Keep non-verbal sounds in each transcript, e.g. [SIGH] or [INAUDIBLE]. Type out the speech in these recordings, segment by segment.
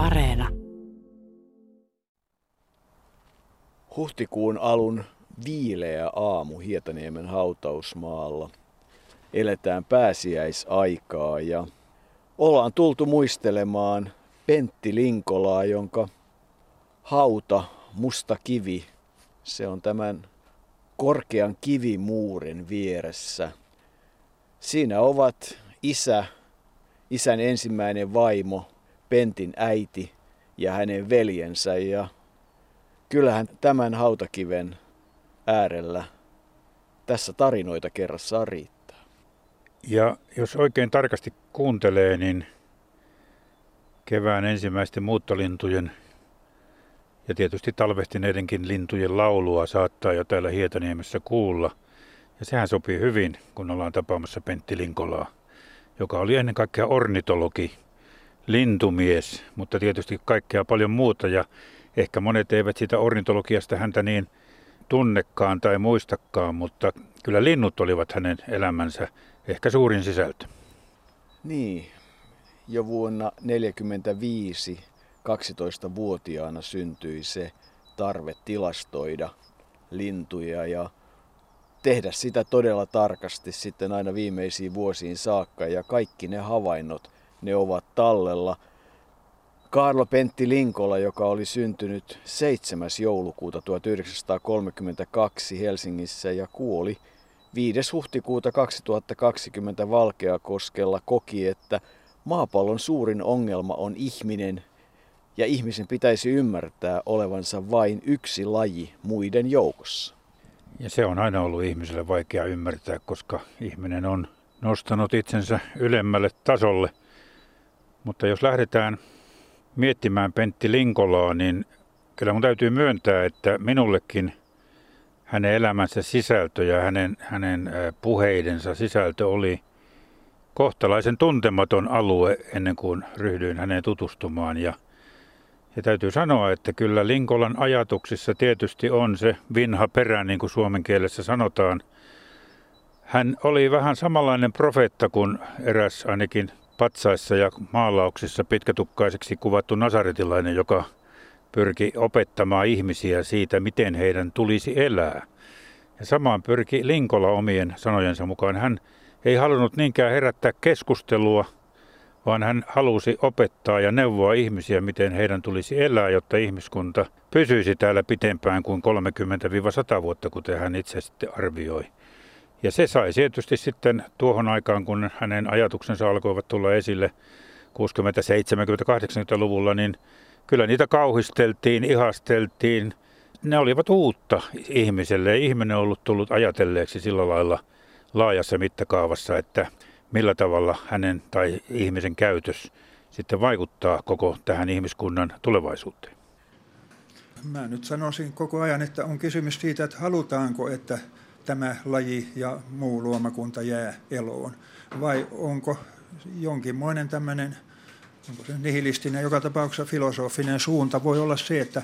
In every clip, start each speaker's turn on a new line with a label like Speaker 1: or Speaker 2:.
Speaker 1: Areena.
Speaker 2: Huhtikuun alun viileä aamu Hietaniemen hautausmaalla. Eletään pääsiäisaikaa ja ollaan tultu muistelemaan Pentti Linkolaa, jonka hauta, musta kivi, se on tämän korkean kivimuurin vieressä. Siinä ovat isä, isän ensimmäinen vaimo, Pentin äiti ja hänen veljensä. Ja kyllähän tämän hautakiven äärellä tässä tarinoita kerrassaan riittää.
Speaker 3: Ja jos oikein tarkasti kuuntelee, niin kevään ensimmäisten muuttolintujen ja tietysti talvehtineidenkin lintujen laulua saattaa jo täällä Hietaniemessä kuulla. Ja sehän sopii hyvin, kun ollaan tapaamassa Pentti Linkolaa, joka oli ennen kaikkea ornitologi, lintumies, mutta tietysti kaikkea paljon muuta. Ja ehkä monet eivät sitä ornitologiasta häntä niin tunnekaan tai muistakaan, mutta kyllä linnut olivat hänen elämänsä ehkä suurin sisältö.
Speaker 2: Niin, jo vuonna 1945 12-vuotiaana syntyi se tarve tilastoida lintuja ja tehdä sitä todella tarkasti sitten aina viimeisiin vuosiin saakka ja kaikki ne havainnot, ne ovat tallella. Karlo Pentti Linkola, joka oli syntynyt 7. joulukuuta 1932 Helsingissä ja kuoli 5. huhtikuuta 2020 Valkeakoskella, koki, että maapallon suurin ongelma on ihminen ja ihmisen pitäisi ymmärtää olevansa vain yksi laji muiden joukossa.
Speaker 3: Ja se on aina ollut ihmiselle vaikea ymmärtää, koska ihminen on nostanut itsensä ylemmälle tasolle. Mutta jos lähdetään miettimään Pentti Linkolaa, niin kyllä mun täytyy myöntää, että minullekin hänen elämänsä sisältö ja hänen, hänen puheidensa sisältö oli kohtalaisen tuntematon alue ennen kuin ryhdyin häneen tutustumaan. Ja ja täytyy sanoa, että kyllä Linkolan ajatuksissa tietysti on se vinha perä, niin kuin suomen kielessä sanotaan. Hän oli vähän samanlainen profeetta kuin eräs ainakin patsaissa ja maalauksissa pitkätukkaiseksi kuvattu nasaretilainen, joka pyrki opettamaan ihmisiä siitä, miten heidän tulisi elää. Ja samaan pyrki Linkola omien sanojensa mukaan. Hän ei halunnut niinkään herättää keskustelua – vaan hän halusi opettaa ja neuvoa ihmisiä, miten heidän tulisi elää, jotta ihmiskunta pysyisi täällä pitempään kuin 30-100 vuotta, kuten hän itse sitten arvioi. Ja se sai tietysti sitten tuohon aikaan, kun hänen ajatuksensa alkoivat tulla esille 60-, 70-, 80-luvulla, niin kyllä niitä kauhisteltiin, ihasteltiin. Ne olivat uutta ihmiselle. Ihminen on ollut tullut ajatelleeksi sillä lailla laajassa mittakaavassa, että millä tavalla hänen tai ihmisen käytös sitten vaikuttaa koko tähän ihmiskunnan tulevaisuuteen?
Speaker 4: Mä nyt sanoisin koko ajan, että on kysymys siitä, että halutaanko, että tämä laji ja muu luomakunta jää eloon. Vai onko jonkinmoinen tämmöinen onko se nihilistinen, joka tapauksessa filosofinen suunta voi olla se, että,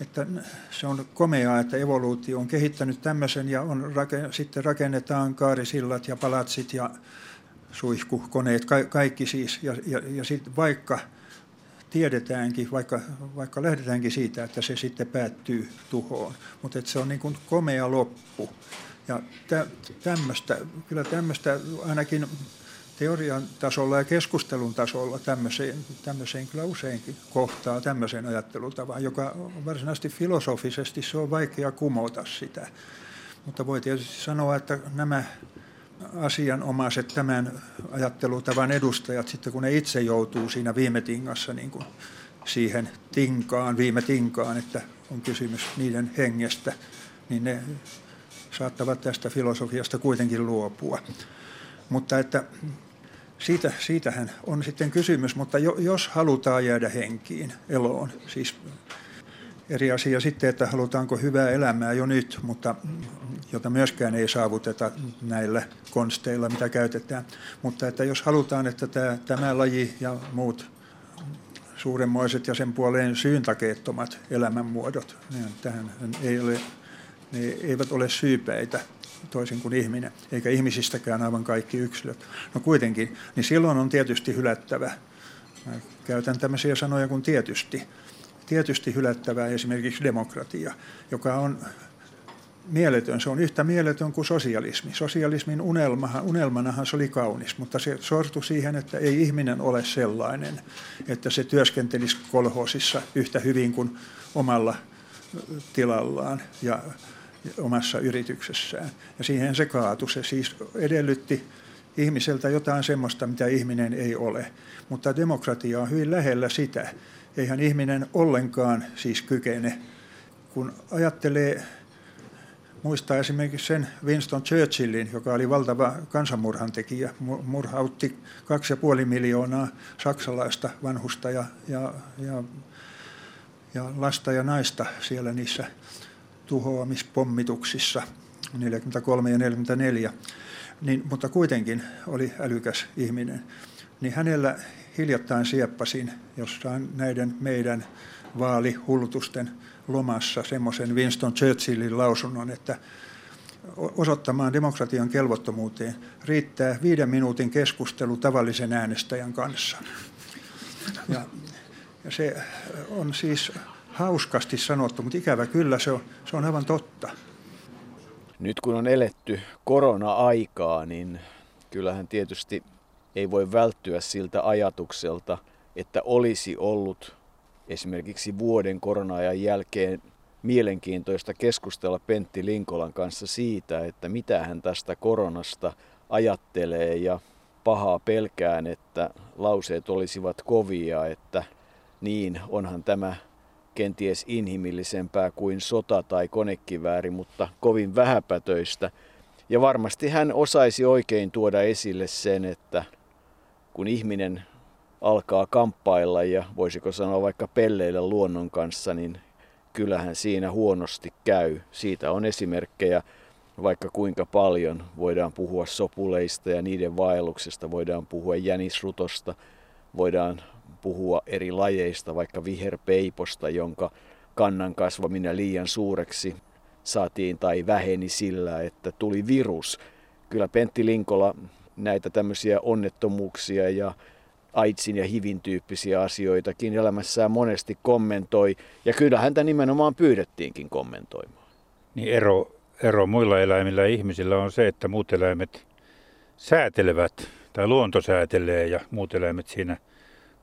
Speaker 4: että se on komeaa, että evoluutio on kehittänyt tämmöisen ja on, sitten rakennetaan kaarisillat ja palatsit ja suihkukoneet, ka- kaikki siis. Ja, ja, ja sitten vaikka tiedetäänkin, vaikka, vaikka lähdetäänkin siitä, että se sitten päättyy tuhoon, mutta se on niin kuin komea loppu. Ja tä, tämmöistä, kyllä tämmöistä ainakin teorian tasolla ja keskustelun tasolla tämmöiseen, tämmöiseen kyllä useinkin kohtaa tämmöisen ajattelutavan, joka varsinaisesti filosofisesti se on vaikea kumota sitä. Mutta voi tietysti sanoa, että nämä asianomaiset tämän ajattelutavan edustajat, sitten kun ne itse joutuu siinä viime tingassa niin kuin siihen tinkaan, viime tinkaan, että on kysymys niiden hengestä, niin ne saattavat tästä filosofiasta kuitenkin luopua. Mutta että siitä, siitähän on sitten kysymys, mutta jo, jos halutaan jäädä henkiin, eloon, siis eri asia sitten, että halutaanko hyvää elämää jo nyt, mutta jota myöskään ei saavuteta näillä konsteilla, mitä käytetään. Mutta että jos halutaan, että tämä, tämä laji ja muut suuremmoiset ja sen puoleen syyntakeettomat elämänmuodot, niin tähän ei ole, ne eivät ole syypäitä toisin kuin ihminen, eikä ihmisistäkään aivan kaikki yksilöt. No kuitenkin, niin silloin on tietysti hylättävä Mä käytän tämmöisiä sanoja kuin tietysti. Tietysti hylättävää esimerkiksi demokratia, joka on mieletön. Se on yhtä mieletön kuin sosialismi. Sosialismin unelmahan, unelmanahan se oli kaunis, mutta se sortui siihen, että ei ihminen ole sellainen, että se työskentelisi kolhoosissa yhtä hyvin kuin omalla tilallaan ja omassa yrityksessään. Ja siihen se kaatui. Se siis edellytti ihmiseltä jotain semmoista, mitä ihminen ei ole. Mutta demokratia on hyvin lähellä sitä. Eihän ihminen ollenkaan siis kykene. Kun ajattelee muistaa esimerkiksi sen Winston Churchillin, joka oli valtava kansanmurhantekijä, murhautti kaksi ja puoli miljoonaa saksalaista vanhusta ja, ja, ja, ja lasta ja naista siellä niissä tuhoamispommituksissa 43 ja 44, niin, mutta kuitenkin oli älykäs ihminen. Niin hänellä hiljattain sieppasin jossain näiden meidän vaalihullutusten lomassa semmoisen Winston Churchillin lausunnon, että osoittamaan demokratian kelvottomuuteen riittää viiden minuutin keskustelu tavallisen äänestäjän kanssa. Ja, ja se on siis hauskasti sanottu, mutta ikävä kyllä se on, se on aivan totta.
Speaker 2: Nyt kun on eletty korona-aikaa, niin kyllähän tietysti ei voi välttyä siltä ajatukselta, että olisi ollut esimerkiksi vuoden korona-ajan jälkeen mielenkiintoista keskustella Pentti Linkolan kanssa siitä, että mitä hän tästä koronasta ajattelee ja pahaa pelkään, että lauseet olisivat kovia, että niin onhan tämä kenties inhimillisempää kuin sota tai konekivääri, mutta kovin vähäpätöistä. Ja varmasti hän osaisi oikein tuoda esille sen, että kun ihminen alkaa kamppailla ja voisiko sanoa vaikka pelleillä luonnon kanssa, niin kyllähän siinä huonosti käy. Siitä on esimerkkejä vaikka kuinka paljon. Voidaan puhua sopuleista ja niiden vaelluksesta, voidaan puhua jänisrutosta, voidaan puhua eri lajeista, vaikka viherpeiposta, jonka kannan kasvaminen liian suureksi saatiin tai väheni sillä, että tuli virus. Kyllä Pentti Linkola näitä tämmöisiä onnettomuuksia ja AIDSin ja HIVin tyyppisiä asioitakin elämässään monesti kommentoi. Ja kyllä häntä nimenomaan pyydettiinkin kommentoimaan.
Speaker 3: Niin ero, ero muilla eläimillä ja ihmisillä on se, että muut eläimet säätelevät tai luonto säätelee ja muut eläimet siinä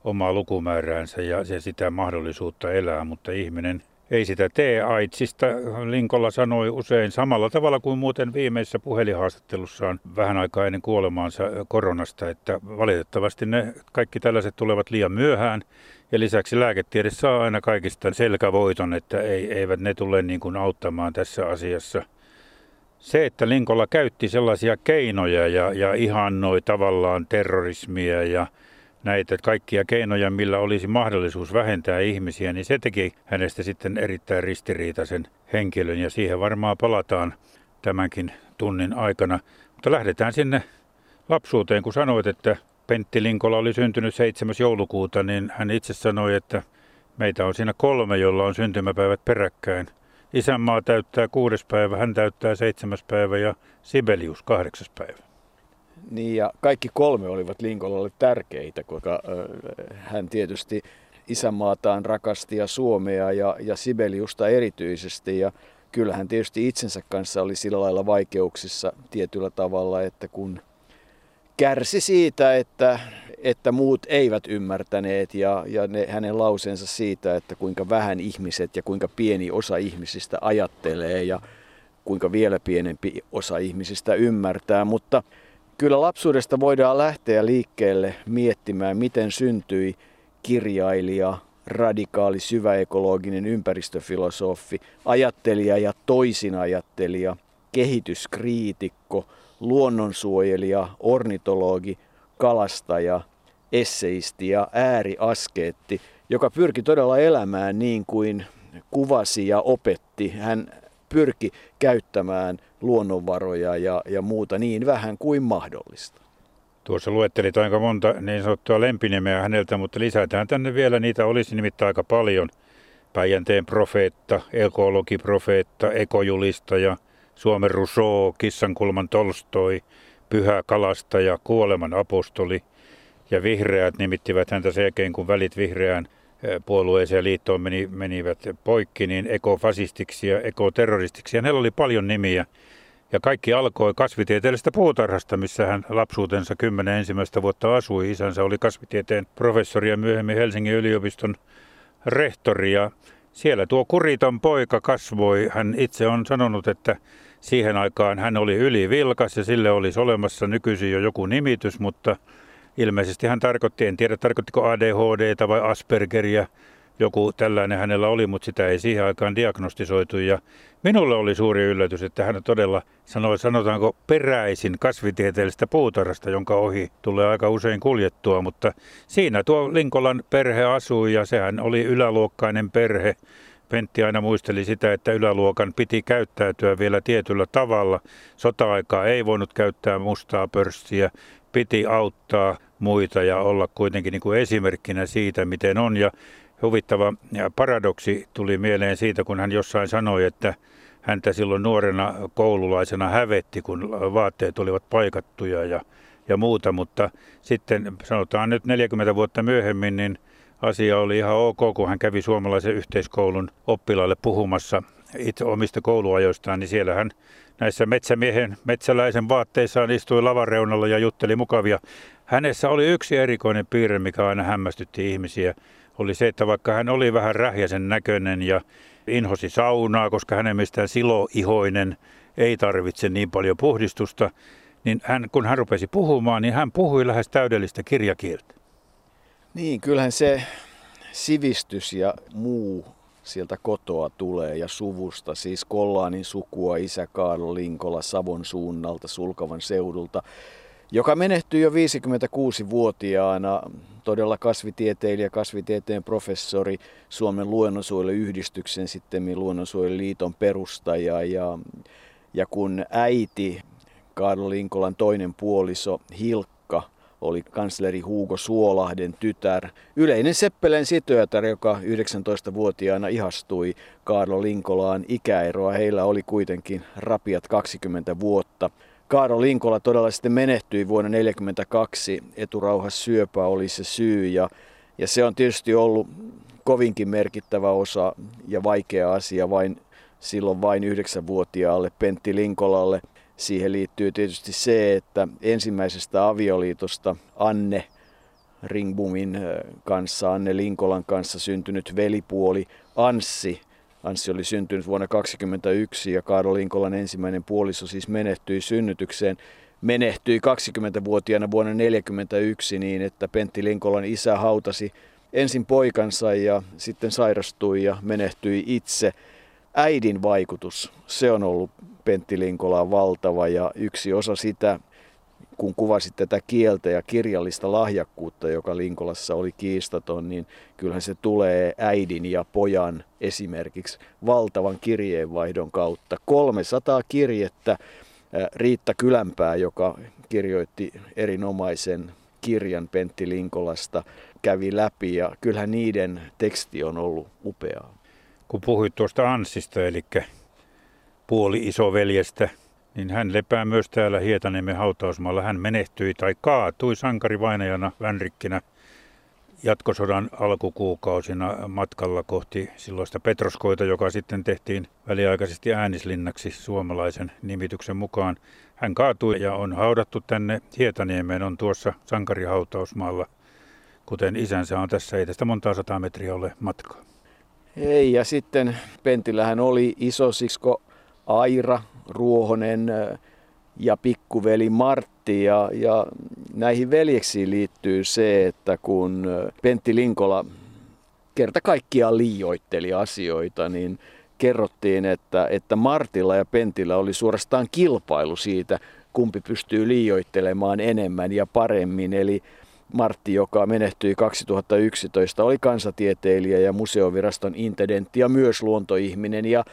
Speaker 3: omaa lukumääräänsä ja se sitä mahdollisuutta elää, mutta ihminen ei sitä tee. Aitsista Linkolla sanoi usein samalla tavalla kuin muuten viimeisessä puhelinhaastattelussaan vähän aikaa ennen kuolemaansa koronasta, että valitettavasti ne kaikki tällaiset tulevat liian myöhään. Ja lisäksi lääketiede saa aina kaikista selkävoiton, että ei, eivät ne tule niin kuin auttamaan tässä asiassa. Se, että Linkolla käytti sellaisia keinoja ja, ja ihannoi tavallaan terrorismia ja näitä kaikkia keinoja, millä olisi mahdollisuus vähentää ihmisiä, niin se teki hänestä sitten erittäin ristiriitaisen henkilön ja siihen varmaan palataan tämänkin tunnin aikana. Mutta lähdetään sinne lapsuuteen, kun sanoit, että Pentti Linkola oli syntynyt 7. joulukuuta, niin hän itse sanoi, että meitä on siinä kolme, jolla on syntymäpäivät peräkkäin. Isänmaa täyttää kuudes päivä, hän täyttää seitsemäs päivä ja Sibelius kahdeksas päivä.
Speaker 2: Niin ja kaikki kolme olivat Linkolalle tärkeitä, koska hän tietysti isänmaataan rakasti ja Suomea ja, ja Sibeliusta erityisesti. Ja kyllähän tietysti itsensä kanssa oli sillä lailla vaikeuksissa tietyllä tavalla, että kun kärsi siitä, että, että muut eivät ymmärtäneet ja, ja ne, hänen lauseensa siitä, että kuinka vähän ihmiset ja kuinka pieni osa ihmisistä ajattelee ja kuinka vielä pienempi osa ihmisistä ymmärtää, mutta Kyllä lapsuudesta voidaan lähteä liikkeelle miettimään, miten syntyi kirjailija, radikaali, syväekologinen ympäristöfilosofi, ajattelija ja toisinajattelija, kehityskriitikko, luonnonsuojelija, ornitologi, kalastaja, esseisti ja ääriaskeetti, joka pyrki todella elämään niin kuin kuvasi ja opetti. Hän pyrki käyttämään luonnonvaroja ja, ja muuta niin vähän kuin mahdollista.
Speaker 3: Tuossa luettelit aika monta niin sanottua lempinimeä häneltä, mutta lisätään tänne vielä, niitä olisi nimittäin aika paljon. Päijänteen profeetta, ekologiprofeetta, ekojulistaja, Suomen Rousseau, Kissankulman Tolstoi, Pyhä kalastaja, Kuoleman apostoli, Ja vihreät nimittivät häntä sen jälkeen, kun välit vihreään puolueeseen ja liittoon meni, menivät poikki, niin ekofasistiksi ja ekoterroristiksi. Ja hänellä oli paljon nimiä. Ja kaikki alkoi kasvitieteellisestä puutarhasta, missä hän lapsuutensa kymmenen ensimmäistä vuotta asui. Isänsä oli kasvitieteen professori ja myöhemmin Helsingin yliopiston rehtori. Ja siellä tuo kuriton poika kasvoi. Hän itse on sanonut, että siihen aikaan hän oli ylivilkas ja sille olisi olemassa nykyisin jo joku nimitys, mutta ilmeisesti hän tarkoitti, en tiedä tarkoittiko ADHD vai Aspergeria, joku tällainen hänellä oli, mutta sitä ei siihen aikaan diagnostisoitu. Ja minulle oli suuri yllätys, että hän todella sanoi, sanotaanko peräisin kasvitieteellistä puutarhasta, jonka ohi tulee aika usein kuljettua. Mutta siinä tuo Linkolan perhe asui ja sehän oli yläluokkainen perhe. Pentti aina muisteli sitä, että yläluokan piti käyttäytyä vielä tietyllä tavalla. Sota-aikaa ei voinut käyttää mustaa pörssiä, piti auttaa muita ja olla kuitenkin niin kuin esimerkkinä siitä, miten on. Ja huvittava paradoksi tuli mieleen siitä, kun hän jossain sanoi, että häntä silloin nuorena koululaisena hävetti, kun vaatteet olivat paikattuja ja, ja muuta, mutta sitten sanotaan nyt 40 vuotta myöhemmin, niin asia oli ihan ok, kun hän kävi suomalaisen yhteiskoulun oppilaille puhumassa itse omista kouluajoistaan, niin siellä hän näissä metsämiehen metsäläisen vaatteissaan istui lavareunalla ja jutteli mukavia. Hänessä oli yksi erikoinen piirre, mikä aina hämmästytti ihmisiä oli se, että vaikka hän oli vähän rähjäsen näköinen ja inhosi saunaa, koska hänen mielestään siloihoinen ei tarvitse niin paljon puhdistusta, niin hän, kun hän rupesi puhumaan, niin hän puhui lähes täydellistä kirjakieltä.
Speaker 2: Niin, kyllähän se sivistys ja muu sieltä kotoa tulee ja suvusta, siis Kollaanin sukua, isä Kaarlo Linkola Savon suunnalta, Sulkavan seudulta joka menehtyi jo 56-vuotiaana, todella kasvitieteilijä, kasvitieteen professori, Suomen luonnonsuojeluyhdistyksen, sitten Luonnonsuojeluliiton perustaja. Ja, ja kun äiti, Karlo Linkolan toinen puoliso, Hilkka, oli kansleri Hugo Suolahden tytär, yleinen Seppelen sitöötär, joka 19-vuotiaana ihastui Karlo Linkolaan ikäeroa. Heillä oli kuitenkin rapiat 20 vuotta. Kaaro Linkola todella sitten menehtyi vuonna 1942. Eturauhas syöpä oli se syy ja, ja se on tietysti ollut kovinkin merkittävä osa ja vaikea asia vain silloin vain yhdeksänvuotiaalle Pentti Linkolalle. Siihen liittyy tietysti se, että ensimmäisestä avioliitosta Anne Ringbumin kanssa, Anne Linkolan kanssa syntynyt velipuoli Anssi Anssi oli syntynyt vuonna 1921 ja Kaaro Linkolan ensimmäinen puoliso siis menehtyi synnytykseen. Menehtyi 20-vuotiaana vuonna 1941 niin, että Pentti Linkolan isä hautasi ensin poikansa ja sitten sairastui ja menehtyi itse. Äidin vaikutus, se on ollut Pentti Linkolaan valtava ja yksi osa sitä, kun kuvasit tätä kieltä ja kirjallista lahjakkuutta, joka Linkolassa oli kiistaton, niin kyllähän se tulee äidin ja pojan esimerkiksi valtavan kirjeenvaihdon kautta. 300 kirjettä Riitta Kylänpää, joka kirjoitti erinomaisen kirjan Pentti Linkolasta, kävi läpi ja kyllähän niiden teksti on ollut upeaa.
Speaker 3: Kun puhuit tuosta Ansista, eli puoli isoveljestä, niin hän lepää myös täällä Hietaniemen hautausmaalla. Hän menehtyi tai kaatui sankarivainajana Vänrikkinä jatkosodan alkukuukausina matkalla kohti silloista Petroskoita, joka sitten tehtiin väliaikaisesti äänislinnaksi suomalaisen nimityksen mukaan. Hän kaatui ja on haudattu tänne Hietaniemeen, on tuossa sankarihautausmaalla, kuten isänsä on tässä, ei tästä montaa sataa metriä ole matkaa.
Speaker 2: Ei, ja sitten Pentillähän oli isosisko Aira, Ruohonen ja pikkuveli Martti. Ja, ja näihin veljeksiin liittyy se, että kun Pentti Linkola kerta kaikkiaan liioitteli asioita, niin kerrottiin, että, että Martilla ja Pentillä oli suorastaan kilpailu siitä, kumpi pystyy liioittelemaan enemmän ja paremmin. Eli Martti, joka menehtyi 2011, oli kansatieteilijä ja museoviraston intendentti ja myös luontoihminen. Ja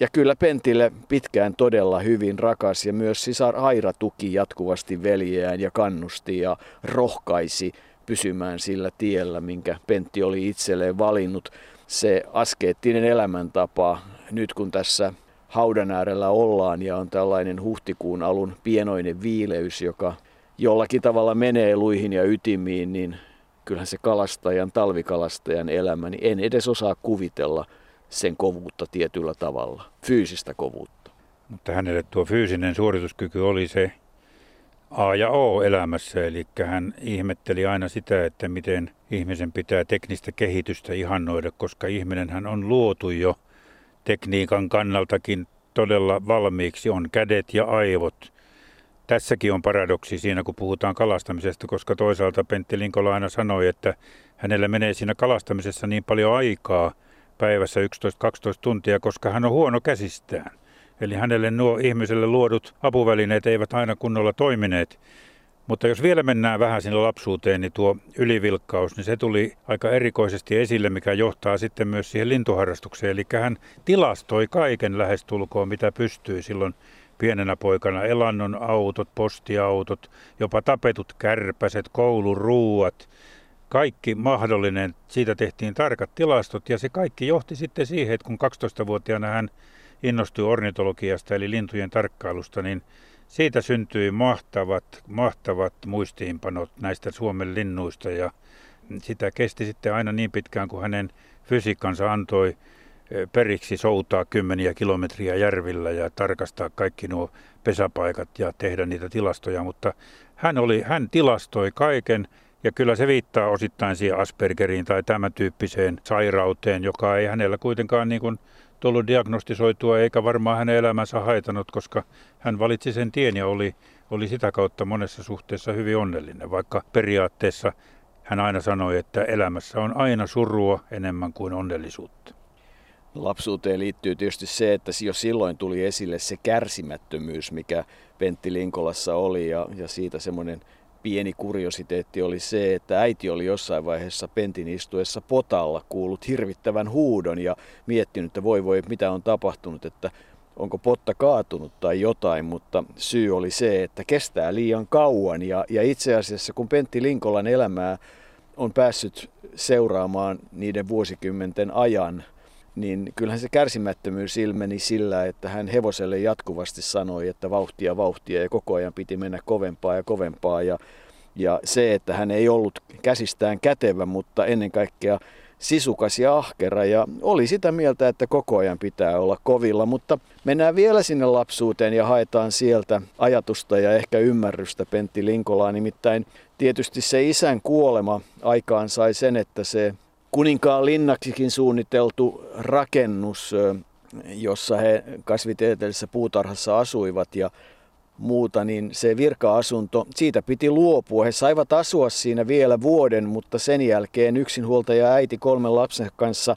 Speaker 2: ja kyllä Pentille pitkään todella hyvin rakas ja myös sisar Aira tuki jatkuvasti veljeään ja kannusti ja rohkaisi pysymään sillä tiellä, minkä Pentti oli itselleen valinnut. Se askeettinen elämäntapa, nyt kun tässä haudan äärellä ollaan ja on tällainen huhtikuun alun pienoinen viileys, joka jollakin tavalla menee luihin ja ytimiin, niin kyllähän se kalastajan, talvikalastajan elämä, niin en edes osaa kuvitella sen kovuutta tietyllä tavalla, fyysistä kovuutta.
Speaker 3: Mutta hänelle tuo fyysinen suorituskyky oli se A ja O elämässä, eli hän ihmetteli aina sitä, että miten ihmisen pitää teknistä kehitystä ihannoida, koska ihminenhän on luotu jo tekniikan kannaltakin todella valmiiksi, on kädet ja aivot. Tässäkin on paradoksi siinä, kun puhutaan kalastamisesta, koska toisaalta Pentti Linkola aina sanoi, että hänellä menee siinä kalastamisessa niin paljon aikaa päivässä 11-12 tuntia, koska hän on huono käsistään. Eli hänelle nuo ihmiselle luodut apuvälineet eivät aina kunnolla toimineet. Mutta jos vielä mennään vähän sinne lapsuuteen, niin tuo ylivilkkaus, niin se tuli aika erikoisesti esille, mikä johtaa sitten myös siihen lintuharrastukseen. Eli hän tilastoi kaiken lähestulkoon, mitä pystyi silloin pienenä poikana. Elannon autot, postiautot, jopa tapetut kärpäset, koulun ruuat, kaikki mahdollinen. Siitä tehtiin tarkat tilastot ja se kaikki johti sitten siihen, että kun 12-vuotiaana hän innostui ornitologiasta eli lintujen tarkkailusta, niin siitä syntyi mahtavat, mahtavat muistiinpanot näistä Suomen linnuista ja sitä kesti sitten aina niin pitkään, kuin hänen fysiikkansa antoi periksi soutaa kymmeniä kilometriä järvillä ja tarkastaa kaikki nuo pesäpaikat ja tehdä niitä tilastoja, mutta hän, oli, hän tilastoi kaiken ja kyllä se viittaa osittain siihen Aspergeriin tai tämän tyyppiseen sairauteen, joka ei hänellä kuitenkaan niin kuin tullut diagnostisoitua eikä varmaan hänen elämänsä haitanut, koska hän valitsi sen tien ja oli, oli sitä kautta monessa suhteessa hyvin onnellinen, vaikka periaatteessa hän aina sanoi, että elämässä on aina surua enemmän kuin onnellisuutta.
Speaker 2: Lapsuuteen liittyy tietysti se, että jo silloin tuli esille se kärsimättömyys, mikä Pentti Linkolassa oli ja, ja siitä semmoinen pieni kuriositeetti oli se, että äiti oli jossain vaiheessa pentin istuessa potalla kuullut hirvittävän huudon ja miettinyt, että voi voi, mitä on tapahtunut, että onko potta kaatunut tai jotain, mutta syy oli se, että kestää liian kauan. Ja, ja itse asiassa kun Pentti Linkolan elämää on päässyt seuraamaan niiden vuosikymmenten ajan, niin kyllähän se kärsimättömyys ilmeni sillä, että hän hevoselle jatkuvasti sanoi, että vauhtia, vauhtia ja koko ajan piti mennä kovempaa ja kovempaa. Ja, ja se, että hän ei ollut käsistään kätevä, mutta ennen kaikkea sisukas ja ahkera ja oli sitä mieltä, että koko ajan pitää olla kovilla, mutta mennään vielä sinne lapsuuteen ja haetaan sieltä ajatusta ja ehkä ymmärrystä Pentti Linkolaa, nimittäin tietysti se isän kuolema aikaan sai sen, että se kuninkaan linnaksikin suunniteltu rakennus, jossa he kasvitieteellisessä puutarhassa asuivat ja muuta, niin se virka-asunto, siitä piti luopua. He saivat asua siinä vielä vuoden, mutta sen jälkeen yksinhuoltaja äiti kolmen lapsen kanssa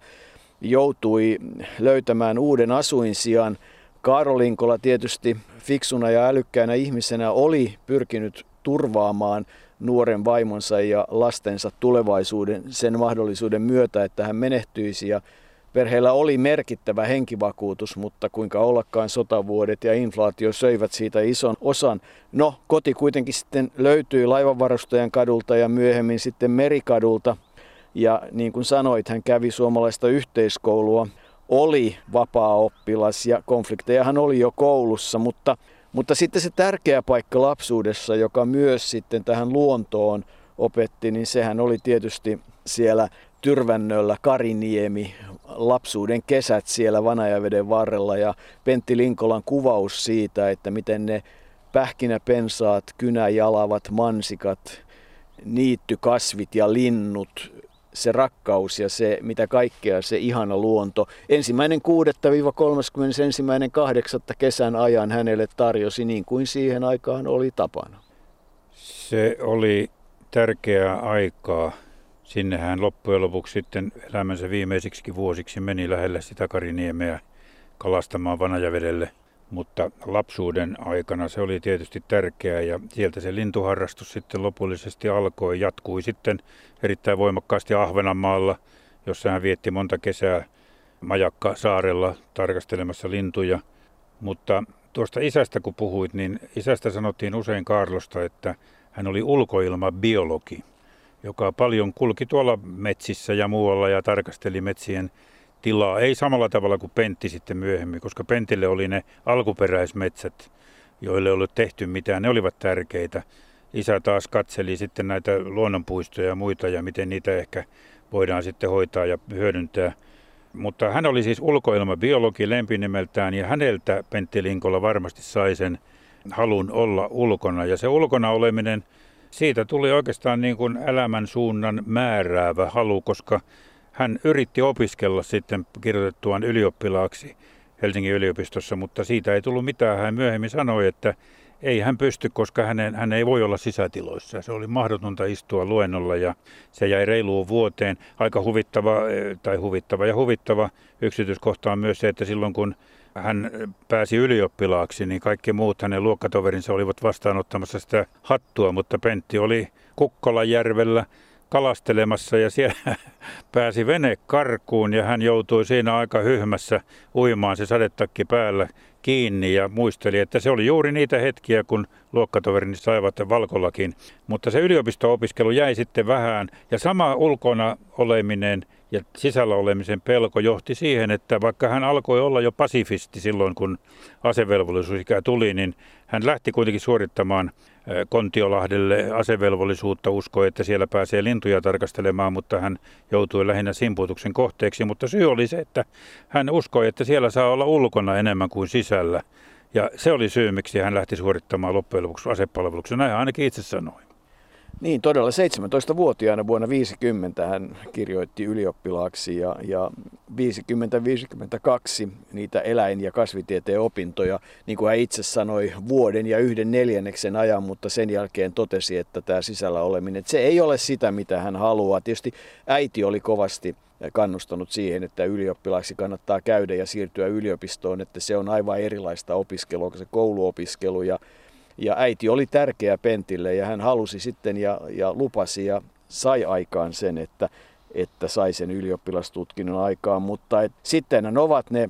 Speaker 2: joutui löytämään uuden asuinsijan. Kaarolinkola tietysti fiksuna ja älykkäänä ihmisenä oli pyrkinyt turvaamaan nuoren vaimonsa ja lastensa tulevaisuuden sen mahdollisuuden myötä, että hän menehtyisi ja Perheellä oli merkittävä henkivakuutus, mutta kuinka ollakaan sotavuodet ja inflaatio söivät siitä ison osan. No, koti kuitenkin sitten löytyi laivanvarustajan kadulta ja myöhemmin sitten merikadulta. Ja niin kuin sanoit, hän kävi suomalaista yhteiskoulua, oli vapaa-oppilas ja konfliktejahan oli jo koulussa, mutta, mutta sitten se tärkeä paikka lapsuudessa, joka myös sitten tähän luontoon opetti, niin sehän oli tietysti siellä Tyrvännöllä, Kariniemi, lapsuuden kesät siellä Vanajaveden varrella. Ja Pentti Linkolan kuvaus siitä, että miten ne pähkinäpensaat, kynäjalavat, mansikat, niittykasvit ja linnut, se rakkaus ja se, mitä kaikkea se ihana luonto. Ensimmäinen 6-31. kesän ajan hänelle tarjosi niin kuin siihen aikaan oli tapana.
Speaker 3: Se oli tärkeää aikaa sinne hän loppujen lopuksi sitten elämänsä viimeisiksi vuosiksi meni lähelle sitä Kariniemeä kalastamaan Vanajavedelle. Mutta lapsuuden aikana se oli tietysti tärkeää ja sieltä se lintuharrastus sitten lopullisesti alkoi. Jatkui sitten erittäin voimakkaasti Ahvenanmaalla, jossa hän vietti monta kesää Majakka saarella tarkastelemassa lintuja. Mutta tuosta isästä kun puhuit, niin isästä sanottiin usein Karlosta, että hän oli ulkoilmabiologi joka paljon kulki tuolla metsissä ja muualla ja tarkasteli metsien tilaa. Ei samalla tavalla kuin Pentti sitten myöhemmin, koska Pentille oli ne alkuperäismetsät, joille ei ollut tehty mitään. Ne olivat tärkeitä. isä taas katseli sitten näitä luonnonpuistoja ja muita ja miten niitä ehkä voidaan sitten hoitaa ja hyödyntää. Mutta hän oli siis ulkoilmabiologi lempinimeltään ja häneltä Pentti Linkola varmasti sai sen halun olla ulkona. Ja se ulkona oleminen, siitä tuli oikeastaan niin kuin elämän suunnan määräävä halu, koska hän yritti opiskella sitten kirjoitettuaan ylioppilaaksi Helsingin yliopistossa, mutta siitä ei tullut mitään. Hän myöhemmin sanoi, että ei hän pysty, koska hänen, hän ei voi olla sisätiloissa. Se oli mahdotonta istua luennolla ja se jäi reiluun vuoteen. Aika huvittava, eh, tai huvittava ja huvittava yksityiskohta on myös se, että silloin kun hän pääsi ylioppilaaksi, niin kaikki muut hänen luokkatoverinsa olivat vastaanottamassa sitä hattua, mutta Pentti oli Kukkolajärvellä kalastelemassa ja siellä [LAUGHS] pääsi vene karkuun ja hän joutui siinä aika hyhmässä uimaan se sadetakki päällä kiinni ja muisteli, että se oli juuri niitä hetkiä, kun luokkatoverini saivat valkollakin. Mutta se yliopisto-opiskelu jäi sitten vähän ja sama ulkona oleminen ja sisällä olemisen pelko johti siihen, että vaikka hän alkoi olla jo pasifisti silloin, kun asevelvollisuusikä tuli, niin hän lähti kuitenkin suorittamaan Kontiolahdelle asevelvollisuutta, uskoi, että siellä pääsee lintuja tarkastelemaan, mutta hän joutui lähinnä simputuksen kohteeksi. Mutta syy oli se, että hän uskoi, että siellä saa olla ulkona enemmän kuin sisällä. Ja se oli syy, miksi hän lähti suorittamaan loppujen lopuksi asepalveluksen. Näin ainakin itse sanoi.
Speaker 2: Niin, todella. 17-vuotiaana vuonna 50 hän kirjoitti ylioppilaaksi ja, ja 50-52 niitä eläin- ja kasvitieteen opintoja, niin kuin hän itse sanoi, vuoden ja yhden neljänneksen ajan, mutta sen jälkeen totesi, että tämä sisällä oleminen, että se ei ole sitä, mitä hän haluaa. Tietysti äiti oli kovasti kannustanut siihen, että ylioppilaaksi kannattaa käydä ja siirtyä yliopistoon, että se on aivan erilaista opiskelua se kouluopiskelu. Ja ja äiti oli tärkeä Pentille ja hän halusi sitten ja, ja lupasi ja sai aikaan sen, että, että sai sen ylioppilastutkinnon aikaan. Mutta et, sitten ovat ne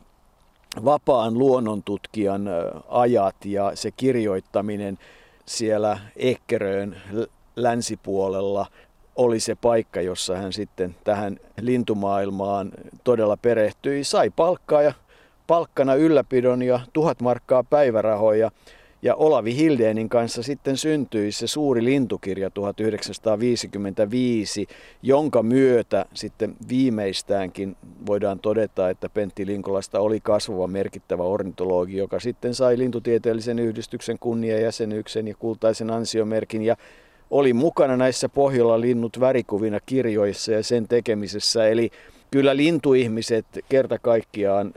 Speaker 2: vapaan luonnontutkijan ajat ja se kirjoittaminen siellä Ekkeröön länsipuolella oli se paikka, jossa hän sitten tähän lintumaailmaan todella perehtyi. Sai palkkaa ja palkkana ylläpidon ja tuhat markkaa päivärahoja. Ja Olavi Hildeenin kanssa sitten syntyi se suuri lintukirja 1955, jonka myötä sitten viimeistäänkin voidaan todeta, että Pentti Linkolasta oli kasvava merkittävä ornitologi, joka sitten sai lintutieteellisen yhdistyksen kunniajäsenyksen ja kultaisen ansiomerkin ja oli mukana näissä Pohjola linnut värikuvina kirjoissa ja sen tekemisessä. Eli kyllä lintuihmiset kerta kaikkiaan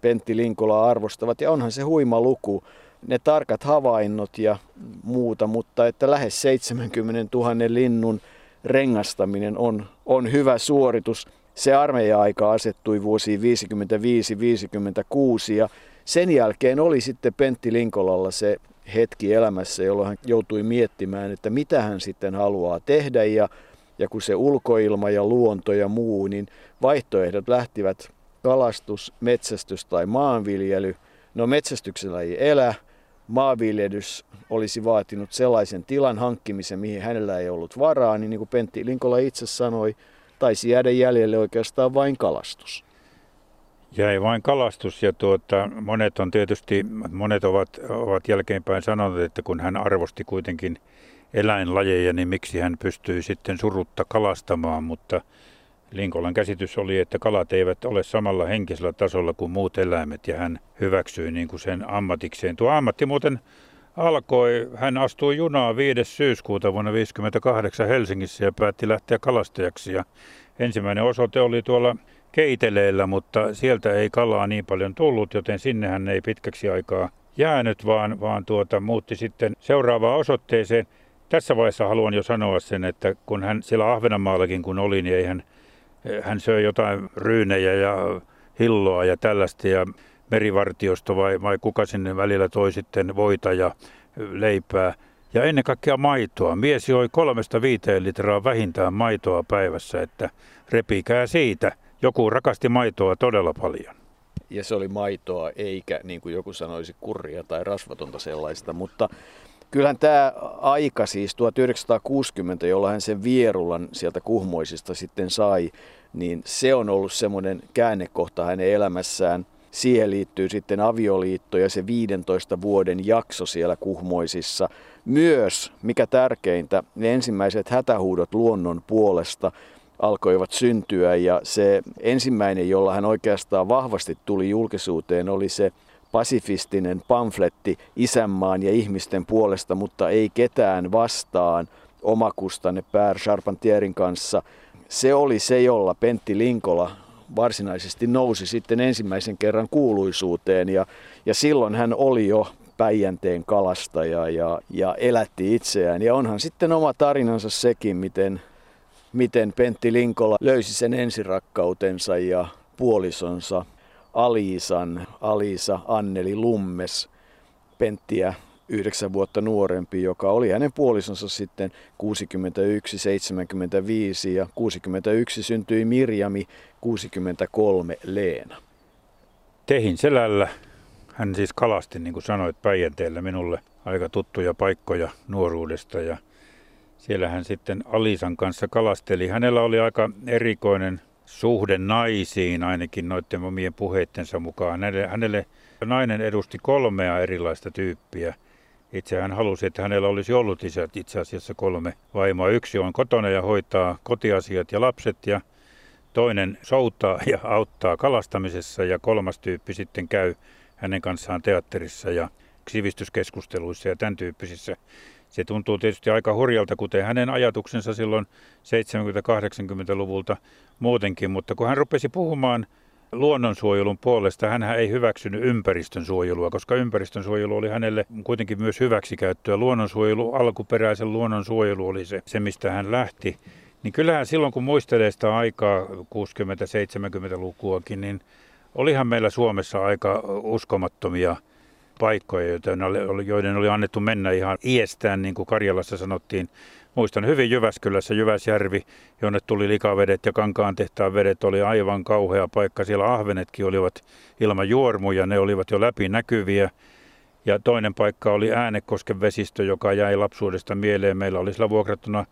Speaker 2: Pentti Linkola arvostavat ja onhan se huima luku ne tarkat havainnot ja muuta, mutta että lähes 70 000 linnun rengastaminen on, on hyvä suoritus. Se armeija-aika asettui vuosiin 55-56 ja sen jälkeen oli sitten Pentti Linkolalla se hetki elämässä, jolloin hän joutui miettimään, että mitä hän sitten haluaa tehdä ja, ja kun se ulkoilma ja luonto ja muu, niin vaihtoehdot lähtivät kalastus, metsästys tai maanviljely. No metsästyksellä ei elä, maanviljelys olisi vaatinut sellaisen tilan hankkimisen, mihin hänellä ei ollut varaa, niin, niin kuin Pentti Linkola itse sanoi, taisi jäädä jäljelle oikeastaan vain kalastus.
Speaker 3: Jäi vain kalastus ja tuota, monet on tietysti, monet ovat, ovat jälkeenpäin sanoneet, että kun hän arvosti kuitenkin eläinlajeja, niin miksi hän pystyi sitten surutta kalastamaan, mutta Linkolan käsitys oli, että kalat eivät ole samalla henkisellä tasolla kuin muut eläimet ja hän hyväksyi niin kuin sen ammatikseen. Tuo ammatti muuten alkoi, hän astui junaan 5. syyskuuta vuonna 1958 Helsingissä ja päätti lähteä kalastajaksi. Ja ensimmäinen osoite oli tuolla Keiteleellä, mutta sieltä ei kalaa niin paljon tullut, joten sinne hän ei pitkäksi aikaa jäänyt, vaan, vaan tuota, muutti sitten seuraavaan osoitteeseen. Tässä vaiheessa haluan jo sanoa sen, että kun hän siellä Ahvenanmaallakin kun oli, niin ei hän hän söi jotain ryynejä ja hilloa ja tällaista ja merivartiosto vai, vai kuka sinne välillä toi sitten voita ja leipää. Ja ennen kaikkea maitoa. Mies joi kolmesta viiteen litraa vähintään maitoa päivässä, että repikää siitä. Joku rakasti maitoa todella paljon.
Speaker 2: Ja se oli maitoa, eikä niin kuin joku sanoisi kurria tai rasvatonta sellaista, mutta Kyllähän tämä aika siis 1960, jolla hän sen vierulan sieltä kuhmoisista sitten sai, niin se on ollut semmoinen käännekohta hänen elämässään. siihen liittyy sitten avioliitto ja se 15 vuoden jakso siellä Kuhmoisissa. Myös, mikä tärkeintä, ne ensimmäiset hätähuudot luonnon puolesta alkoivat syntyä ja se ensimmäinen, jolla hän oikeastaan vahvasti tuli julkisuuteen, oli se pasifistinen pamfletti isänmaan ja ihmisten puolesta, mutta ei ketään vastaan omakustanne Pär Charpentierin kanssa. Se oli se, jolla Pentti Linkola varsinaisesti nousi sitten ensimmäisen kerran kuuluisuuteen ja, ja silloin hän oli jo Päijänteen kalastaja ja, ja elätti itseään. Ja onhan sitten oma tarinansa sekin, miten, miten Pentti Linkola löysi sen ensirakkautensa ja puolisonsa Aliisan, Aliisa Anneli Lummes, Penttiä yhdeksän vuotta nuorempi, joka oli hänen puolisonsa sitten 61, 75 ja 61 syntyi Mirjami, 63 Leena.
Speaker 3: Tehin selällä. Hän siis kalasti, niin kuin sanoit, Päijänteellä minulle aika tuttuja paikkoja nuoruudesta ja siellä hän sitten Alisan kanssa kalasteli. Hänellä oli aika erikoinen suhde naisiin, ainakin noiden omien puheittensa mukaan. Hänelle, hänelle nainen edusti kolmea erilaista tyyppiä. Itse hän halusi, että hänellä olisi ollut isät itse asiassa kolme vaimoa. Yksi on kotona ja hoitaa kotiasiat ja lapset ja toinen soutaa ja auttaa kalastamisessa ja kolmas tyyppi sitten käy hänen kanssaan teatterissa ja sivistyskeskusteluissa ja tämän tyyppisissä. Se tuntuu tietysti aika hurjalta, kuten hänen ajatuksensa silloin 70-80-luvulta muutenkin, mutta kun hän rupesi puhumaan luonnonsuojelun puolesta, hän ei hyväksynyt ympäristön suojelua, koska ympäristön suojelu oli hänelle kuitenkin myös hyväksikäyttöä. Luonnonsuojelu, alkuperäisen luonnonsuojelu oli se, se mistä hän lähti. Niin kyllähän silloin, kun muistelee sitä aikaa, 60-70-lukuakin, niin olihan meillä Suomessa aika uskomattomia paikkoja, joiden oli annettu mennä ihan iestään, niin kuin Karjalassa sanottiin. Muistan hyvin Jyväskylässä Jyväsjärvi, jonne tuli likavedet ja kankaan tehtaan vedet oli aivan kauhea paikka. Siellä ahvenetkin olivat ilman juormuja, ne olivat jo läpinäkyviä. Ja toinen paikka oli Äänekosken vesistö, joka jäi lapsuudesta mieleen. Meillä oli sillä vuokrattuna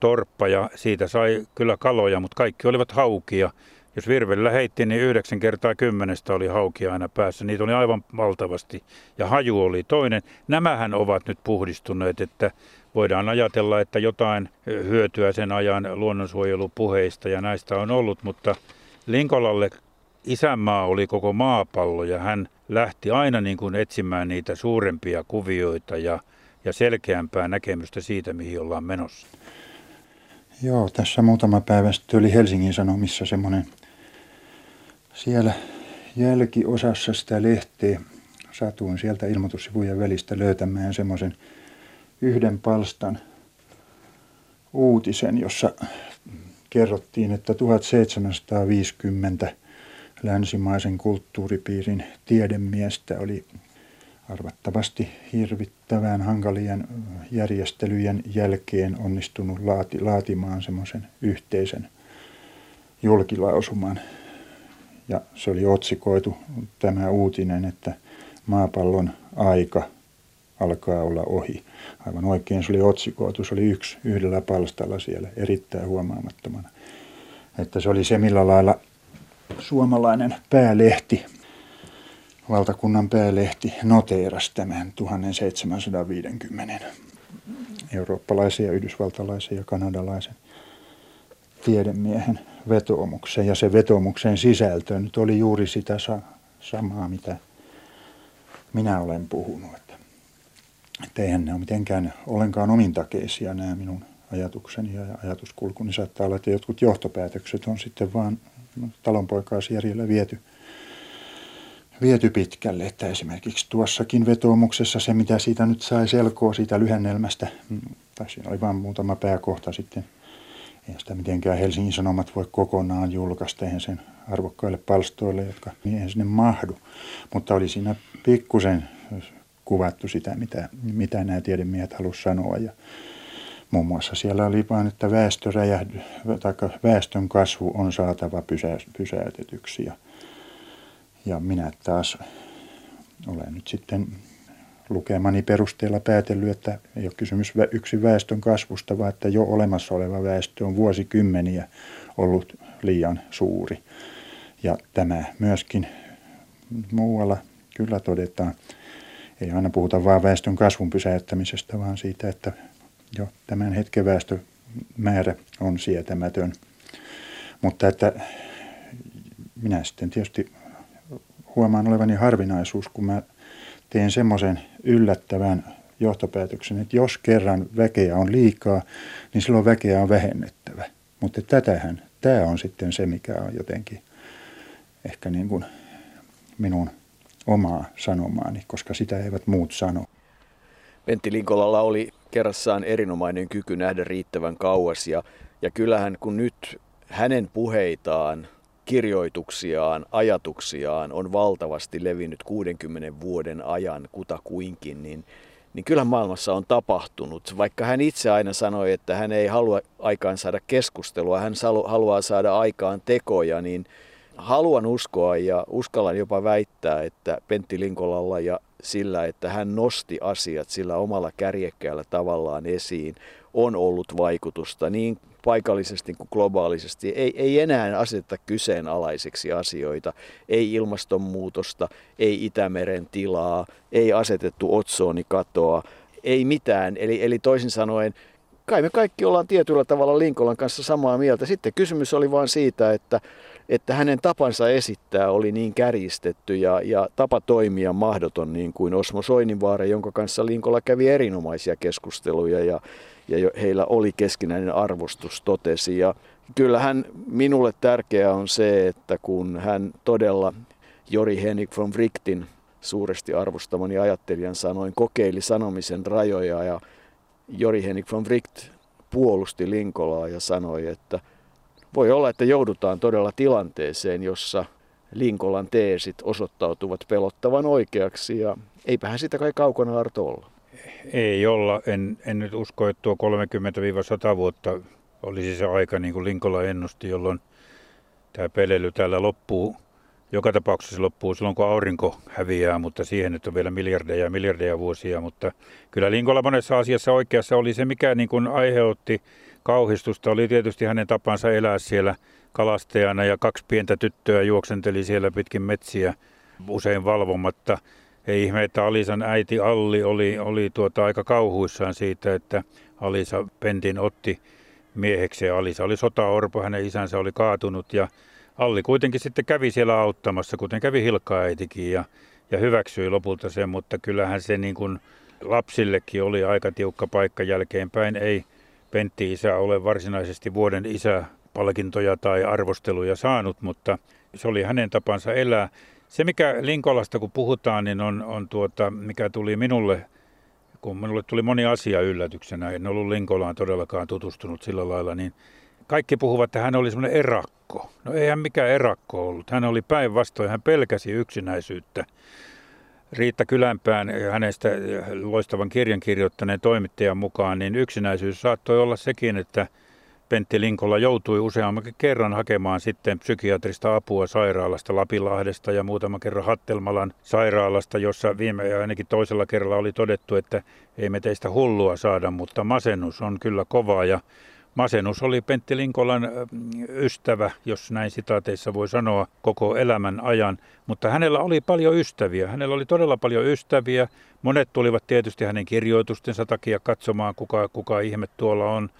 Speaker 3: torppa ja siitä sai kyllä kaloja, mutta kaikki olivat haukia. Jos virvellä heitti, niin yhdeksän kertaa kymmenestä oli haukia aina päässä. Niitä oli aivan valtavasti. Ja haju oli toinen. Nämähän ovat nyt puhdistuneet, että voidaan ajatella, että jotain hyötyä sen ajan luonnonsuojelupuheista ja näistä on ollut, mutta Linkolalle isänmaa oli koko maapallo ja hän lähti aina niin kuin etsimään niitä suurempia kuvioita ja, ja selkeämpää näkemystä siitä, mihin ollaan menossa.
Speaker 1: Joo, tässä muutama päivä sitten oli Helsingin Sanomissa semmoinen siellä jälkiosassa sitä lehteä. Satuin sieltä ilmoitussivujen välistä löytämään semmoisen yhden palstan uutisen, jossa kerrottiin, että 1750 länsimaisen kulttuuripiirin tiedemiestä oli arvattavasti hirvittävän hankalien järjestelyjen jälkeen onnistunut laati, laatimaan semmoisen yhteisen julkilausuman. Ja se oli otsikoitu tämä uutinen, että maapallon aika alkaa olla ohi. Aivan oikein se oli otsikoitu, se oli yksi yhdellä palstalla siellä erittäin huomaamattomana. Että se oli se, millä lailla suomalainen päälehti, valtakunnan päälehti, noteerasi tämän 1750 eurooppalaisen ja yhdysvaltalaisen ja kanadalaisen tiedemiehen vetoomuksen. Ja se vetoomuksen sisältö nyt oli juuri sitä sa- samaa, mitä minä olen puhunut. Että, että eihän ne ole mitenkään ollenkaan omintakeisia nämä minun ajatukseni ja ajatuskulkuni. Saattaa olla, että jotkut johtopäätökset on sitten vaan talonpoikaisjärjellä viety, viety pitkälle. Että esimerkiksi tuossakin vetoomuksessa se, mitä siitä nyt sai selkoa siitä lyhennelmästä, mm, tai siinä oli vain muutama pääkohta sitten – Eihän sitä mitenkään Helsingin Sanomat voi kokonaan julkaista, eihän sen arvokkaille palstoille, jotka niin eihän sinne mahdu. Mutta oli siinä pikkusen kuvattu sitä, mitä, mitä nämä tiedemiehet halusivat sanoa. Ja muun muassa siellä oli vain, että väestöräjähdy, tai väestön kasvu on saatava pysä, pysäytetyksi. Ja, ja minä taas olen nyt sitten lukemani perusteella päätellyt, että ei ole kysymys yksin väestön kasvusta, vaan että jo olemassa oleva väestö on vuosikymmeniä ollut liian suuri. Ja tämä myöskin muualla kyllä todetaan. Ei aina puhuta vain väestön kasvun pysäyttämisestä, vaan siitä, että jo tämän hetken väestömäärä on sietämätön. Mutta että minä sitten tietysti huomaan olevani harvinaisuus, kun mä teen semmoisen yllättävän johtopäätöksen, että jos kerran väkeä on liikaa, niin silloin väkeä on vähennettävä. Mutta tätähän, tämä on sitten se, mikä on jotenkin ehkä niin kuin minun omaa sanomaani, koska sitä eivät muut sano.
Speaker 2: Pentti Linkolalla oli kerrassaan erinomainen kyky nähdä riittävän kauas ja, ja kyllähän kun nyt hänen puheitaan, kirjoituksiaan, ajatuksiaan on valtavasti levinnyt 60 vuoden ajan kutakuinkin, niin, niin kyllähän maailmassa on tapahtunut. Vaikka hän itse aina sanoi, että hän ei halua aikaan saada keskustelua, hän haluaa saada aikaan tekoja, niin haluan uskoa ja uskallan jopa väittää, että Pentti Linkolalla ja sillä, että hän nosti asiat sillä omalla kärjekkäällä tavallaan esiin, on ollut vaikutusta niin paikallisesti kuin globaalisesti. Ei, ei enää aseteta kyseenalaiseksi asioita, ei ilmastonmuutosta, ei Itämeren tilaa, ei asetettu otsoonikatoa, ei mitään. Eli, eli toisin sanoen, kai me kaikki ollaan tietyllä tavalla Linkolan kanssa samaa mieltä. Sitten kysymys oli vain siitä, että että hänen tapansa esittää oli niin kärjistetty ja, ja tapa toimia mahdoton niin kuin Osmo Soininvaara, jonka kanssa Linkola kävi erinomaisia keskusteluja ja, ja heillä oli keskinäinen arvostus, totesi. Ja kyllähän minulle tärkeää on se, että kun hän todella Jori Henrik von Wrightin suuresti arvostamani ajattelijan sanoin kokeili sanomisen rajoja ja Jori Henrik von Wright puolusti Linkolaa ja sanoi, että – voi olla, että joudutaan todella tilanteeseen, jossa Linkolan teesit osoittautuvat pelottavan oikeaksi ja eipähän sitä kai kaukana Arto olla.
Speaker 3: Ei olla. En, en nyt usko, että tuo 30-100 vuotta olisi se aika, niin kuin Linkola ennusti, jolloin tämä pelely täällä loppuu. Joka tapauksessa se loppuu silloin, kun aurinko häviää, mutta siihen nyt on vielä miljardeja ja miljardeja vuosia. Mutta kyllä Linkola monessa asiassa oikeassa oli se, mikä niin kuin aiheutti kauhistusta oli tietysti hänen tapansa elää siellä kalastajana ja kaksi pientä tyttöä juoksenteli siellä pitkin metsiä usein valvomatta. Ei ihme, että Alisan äiti Alli oli, oli tuota aika kauhuissaan siitä, että Alisa Pentin otti mieheksi. Alisa oli sotaorpo, hänen isänsä oli kaatunut ja Alli kuitenkin sitten kävi siellä auttamassa, kuten kävi Hilkka äitikin ja, ja hyväksyi lopulta sen, mutta kyllähän se niin kuin lapsillekin oli aika tiukka paikka jälkeenpäin. Ei, Pentti isä ole varsinaisesti vuoden isä palkintoja tai arvosteluja saanut, mutta se oli hänen tapansa elää. Se, mikä Linkolasta kun puhutaan, niin on, on tuota, mikä tuli minulle, kun minulle tuli moni asia yllätyksenä, en ollut Linkolaan todellakaan tutustunut sillä lailla, niin kaikki puhuvat, että hän oli semmoinen erakko. No ei hän mikään erakko ollut. Hän oli päinvastoin, hän pelkäsi yksinäisyyttä. Riitta Kylänpään hänestä loistavan kirjan kirjoittaneen toimittajan mukaan, niin yksinäisyys saattoi olla sekin, että Pentti Linkola joutui useammankin kerran hakemaan sitten psykiatrista apua sairaalasta Lapilahdesta ja muutaman kerran Hattelmalan sairaalasta, jossa viime ja ainakin toisella kerralla oli todettu, että ei me teistä hullua saada, mutta masennus on kyllä kova ja Masennus oli Pentti Linkolan ystävä, jos näin sitaateissa voi sanoa, koko elämän ajan, mutta hänellä oli paljon ystäviä. Hänellä oli todella paljon ystäviä. Monet tulivat tietysti hänen kirjoitustensa takia katsomaan, kuka, kuka ihme tuolla on.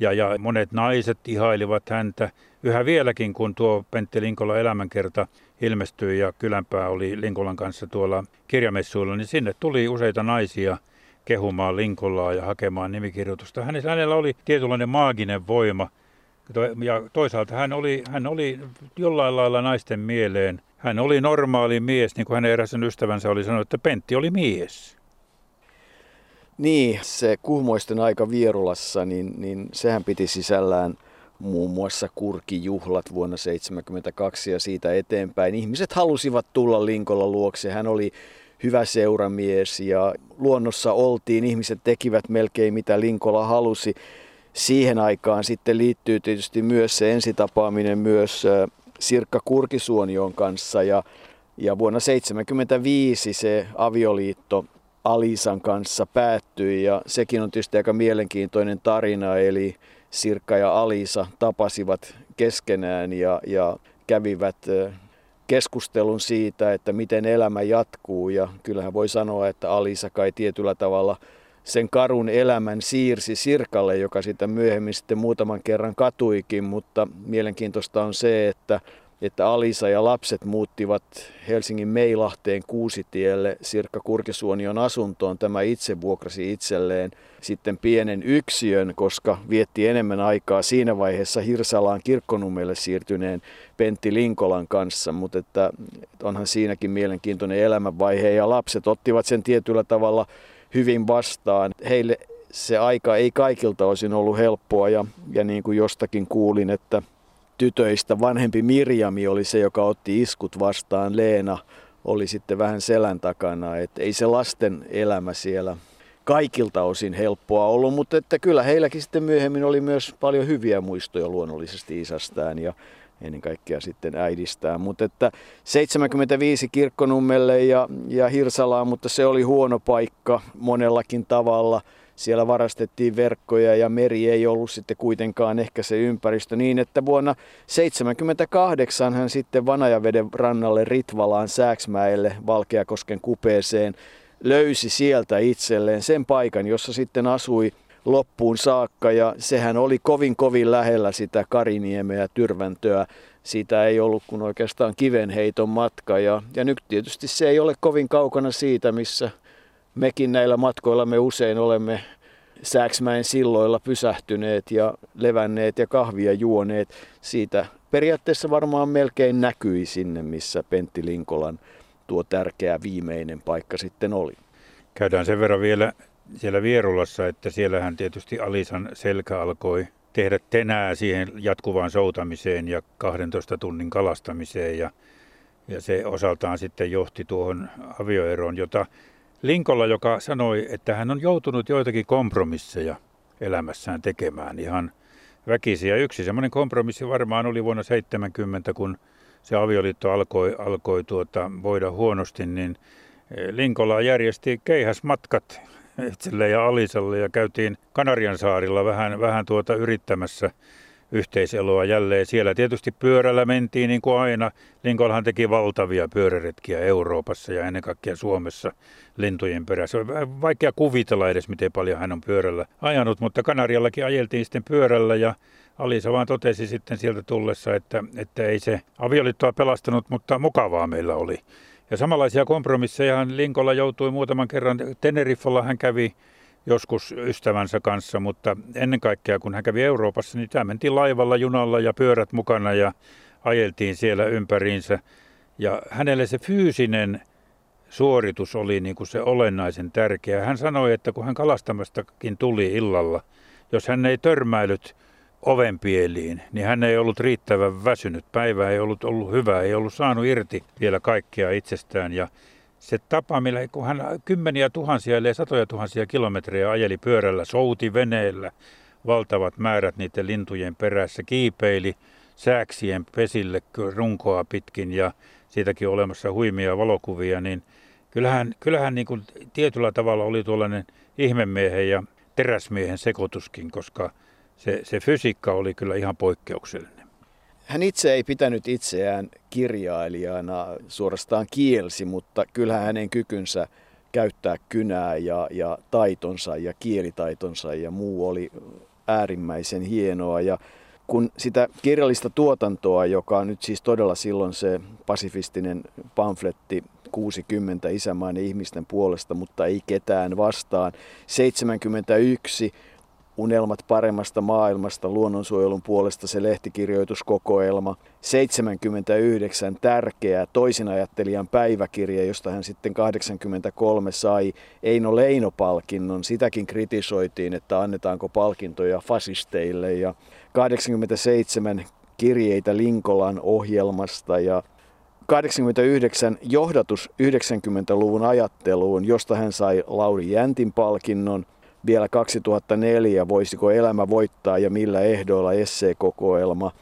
Speaker 3: Ja, ja monet naiset ihailivat häntä. Yhä vieläkin, kun tuo Pentti Linkola elämänkerta ilmestyi ja Kylänpää oli Linkolan kanssa tuolla kirjamessuilla, niin sinne tuli useita naisia – kehumaan Linkolaa ja hakemaan nimikirjoitusta. Hänellä oli tietynlainen maaginen voima ja toisaalta hän oli, hän oli jollain lailla naisten mieleen. Hän oli normaali mies, niin kuin hänen eräsen ystävänsä oli sanonut, että Pentti oli mies.
Speaker 2: Niin, se kuhmoisten aika Vierulassa, niin, niin sehän piti sisällään muun muassa kurkijuhlat vuonna 1972 ja siitä eteenpäin. Ihmiset halusivat tulla Linkolla luokse. Hän oli hyvä seuramies ja luonnossa oltiin, ihmiset tekivät melkein mitä Linkola halusi. Siihen aikaan sitten liittyy tietysti myös se ensitapaaminen myös Sirkka Kurkisuonion kanssa ja, ja vuonna 1975 se avioliitto Alisan kanssa päättyi ja sekin on tietysti aika mielenkiintoinen tarina, eli Sirkka ja Alisa tapasivat keskenään ja, ja kävivät keskustelun siitä, että miten elämä jatkuu. Ja kyllähän voi sanoa, että Alisa kai tietyllä tavalla sen karun elämän siirsi Sirkalle, joka sitä myöhemmin sitten muutaman kerran katuikin, mutta mielenkiintoista on se, että että Alisa ja lapset muuttivat Helsingin Meilahteen Kuusitielle Sirkka Kurkisuonion asuntoon. Tämä itse vuokrasi itselleen sitten pienen yksiön, koska vietti enemmän aikaa siinä vaiheessa Hirsalaan kirkkonummelle siirtyneen Pentti Linkolan kanssa, mutta että onhan siinäkin mielenkiintoinen elämänvaihe ja lapset ottivat sen tietyllä tavalla hyvin vastaan. Heille se aika ei kaikilta osin ollut helppoa ja, ja niin kuin jostakin kuulin, että tytöistä vanhempi Mirjami oli se, joka otti iskut vastaan. Leena oli sitten vähän selän takana. Et ei se lasten elämä siellä kaikilta osin helppoa ollut, mutta että kyllä heilläkin sitten myöhemmin oli myös paljon hyviä muistoja luonnollisesti isästään ja ennen kaikkea sitten äidistään. Mutta että 75 kirkkonummelle ja, ja Hirsalaan, mutta se oli huono paikka monellakin tavalla – siellä varastettiin verkkoja ja meri ei ollut sitten kuitenkaan ehkä se ympäristö niin, että vuonna 1978 hän sitten Vanajaveden rannalle Ritvalaan Sääksmäelle Valkeakosken kupeeseen löysi sieltä itselleen sen paikan, jossa sitten asui loppuun saakka ja sehän oli kovin kovin lähellä sitä Kariniemeä Tyrväntöä. Siitä ei ollut kuin oikeastaan kivenheiton matka ja, ja nyt tietysti se ei ole kovin kaukana siitä, missä mekin näillä matkoilla me usein olemme Sääksmäen silloilla pysähtyneet ja levänneet ja kahvia juoneet. Siitä periaatteessa varmaan melkein näkyi sinne, missä Pentti Linkolan tuo tärkeä viimeinen paikka sitten oli.
Speaker 3: Käydään sen verran vielä siellä Vierulassa, että siellähän tietysti Alisan selkä alkoi tehdä tenää siihen jatkuvaan soutamiseen ja 12 tunnin kalastamiseen ja, ja se osaltaan sitten johti tuohon avioeroon, jota Linkolla, joka sanoi, että hän on joutunut joitakin kompromisseja elämässään tekemään ihan väkisi. Ja yksi semmoinen kompromissi varmaan oli vuonna 70, kun se avioliitto alkoi, alkoi tuota, voida huonosti, niin eh, Linkola järjesti keihäsmatkat itselle ja Alisalle ja käytiin Kanarian saarilla vähän, vähän tuota yrittämässä yhteiseloa jälleen. Siellä tietysti pyörällä mentiin niin kuin aina. Lincolnhan teki valtavia pyöräretkiä Euroopassa ja ennen kaikkea Suomessa lintujen perässä. On vaikea kuvitella edes, miten paljon hän on pyörällä ajanut, mutta Kanariallakin ajeltiin sitten pyörällä ja Alisa vaan totesi sitten sieltä tullessa, että, että ei se avioliittoa pelastanut, mutta mukavaa meillä oli. Ja samanlaisia kompromisseja Linkolla joutui muutaman kerran. Teneriffalla hän kävi joskus ystävänsä kanssa, mutta ennen kaikkea kun hän kävi Euroopassa, niin tämä mentiin laivalla, junalla ja pyörät mukana ja ajeltiin siellä ympäriinsä. Ja hänelle se fyysinen suoritus oli niin kuin se olennaisen tärkeä. Hän sanoi, että kun hän kalastamastakin tuli illalla, jos hän ei törmäillyt ovenpieliin, niin hän ei ollut riittävän väsynyt. Päivä ei ollut ollut hyvä, ei ollut saanut irti vielä kaikkea itsestään. Ja se tapa, millä kun hän kymmeniä tuhansia, ellei satoja tuhansia kilometrejä ajeli pyörällä, souti veneellä, valtavat määrät niiden lintujen perässä, kiipeili sääksien pesille runkoa pitkin ja siitäkin olemassa huimia valokuvia, niin kyllähän, kyllähän niin kuin tietyllä tavalla oli tuollainen ihmemiehen ja teräsmiehen sekoituskin, koska se, se fysiikka oli kyllä ihan poikkeuksellinen.
Speaker 2: Hän itse ei pitänyt itseään kirjailijana, suorastaan kielsi, mutta kyllähän hänen kykynsä käyttää kynää ja, ja taitonsa ja kielitaitonsa ja muu oli äärimmäisen hienoa. Ja kun sitä kirjallista tuotantoa, joka nyt siis todella silloin se pasifistinen pamfletti 60 isämaan ihmisten puolesta, mutta ei ketään vastaan. 71 Unelmat paremmasta maailmasta luonnonsuojelun puolesta se lehtikirjoituskokoelma. 79 tärkeä toisinajattelijan päiväkirja, josta hän sitten 83 sai Eino Leino-palkinnon. Sitäkin kritisoitiin, että annetaanko palkintoja fasisteille. Ja 87 kirjeitä Linkolan ohjelmasta ja 89 johdatus 90-luvun ajatteluun, josta hän sai Lauri Jäntin palkinnon – vielä 2004 Voisiko elämä voittaa ja millä ehdoilla esseekokoelma.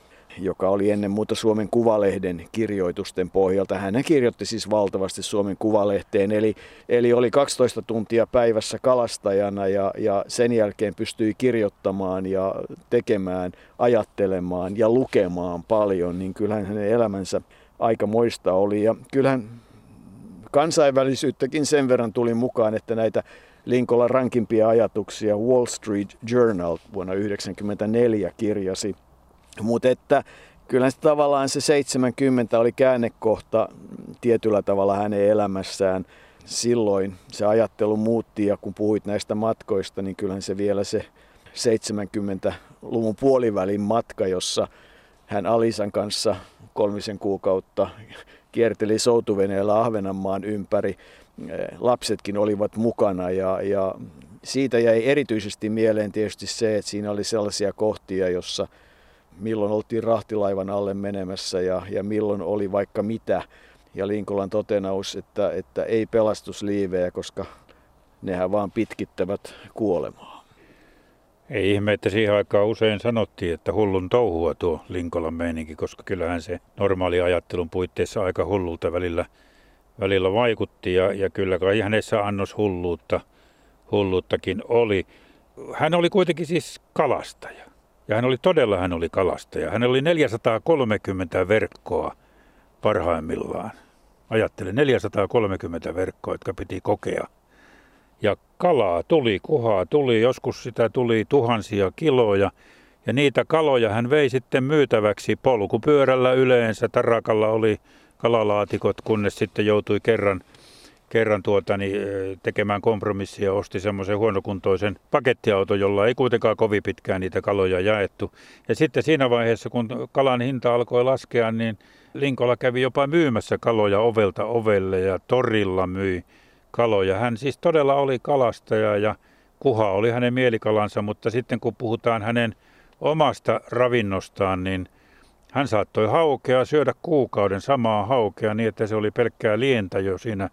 Speaker 2: joka oli ennen muuta Suomen Kuvalehden kirjoitusten pohjalta. Hän kirjoitti siis valtavasti Suomen Kuvalehteen, eli, eli oli 12 tuntia päivässä kalastajana ja, ja sen jälkeen pystyi kirjoittamaan ja tekemään, ajattelemaan ja lukemaan paljon, niin kyllähän hänen elämänsä aika moista oli. Ja kyllähän kansainvälisyyttäkin sen verran tuli mukaan, että näitä Linkola rankimpia ajatuksia Wall Street Journal vuonna 1994 kirjasi – mutta että kyllä se tavallaan se 70 oli käännekohta tietyllä tavalla hänen elämässään. Silloin se ajattelu muutti ja kun puhuit näistä matkoista, niin kyllähän se vielä se 70-luvun puolivälin matka, jossa hän Alisan kanssa kolmisen kuukautta kierteli soutuveneellä Ahvenanmaan ympäri. Lapsetkin olivat mukana ja, ja siitä jäi erityisesti mieleen tietysti se, että siinä oli sellaisia kohtia, jossa – milloin oltiin rahtilaivan alle menemässä ja, ja milloin oli vaikka mitä. Ja Linkolan totenaus, että, että ei pelastusliivejä, koska nehän vaan pitkittävät kuolemaa.
Speaker 3: Ei ihme, että siihen aikaan usein sanottiin, että hullun touhua tuo Linkolan meininki, koska kyllähän se normaali ajattelun puitteissa aika hullulta välillä, välillä vaikutti ja, ja kyllä kai hänessä annos hulluutta, hulluuttakin oli. Hän oli kuitenkin siis kalastaja. Ja hän oli todella, hän oli kalastaja. Hän oli 430 verkkoa parhaimmillaan. Ajattelen 430 verkkoa, jotka piti kokea. Ja kalaa tuli, kuhaa tuli, joskus sitä tuli tuhansia kiloja. Ja niitä kaloja hän vei sitten myytäväksi polkupyörällä yleensä. Tarakalla oli kalalaatikot, kunnes sitten joutui kerran kerran tuota, niin, tekemään kompromissia ja osti semmoisen huonokuntoisen pakettiauton, jolla ei kuitenkaan kovin pitkään niitä kaloja jaettu. Ja sitten siinä vaiheessa, kun kalan hinta alkoi laskea, niin Linkola kävi jopa myymässä kaloja ovelta ovelle ja torilla myi kaloja. Hän siis todella oli kalastaja ja kuha oli hänen mielikalansa, mutta sitten kun puhutaan hänen omasta ravinnostaan, niin hän saattoi haukea syödä kuukauden samaa haukea niin, että se oli pelkkää lientä jo siinä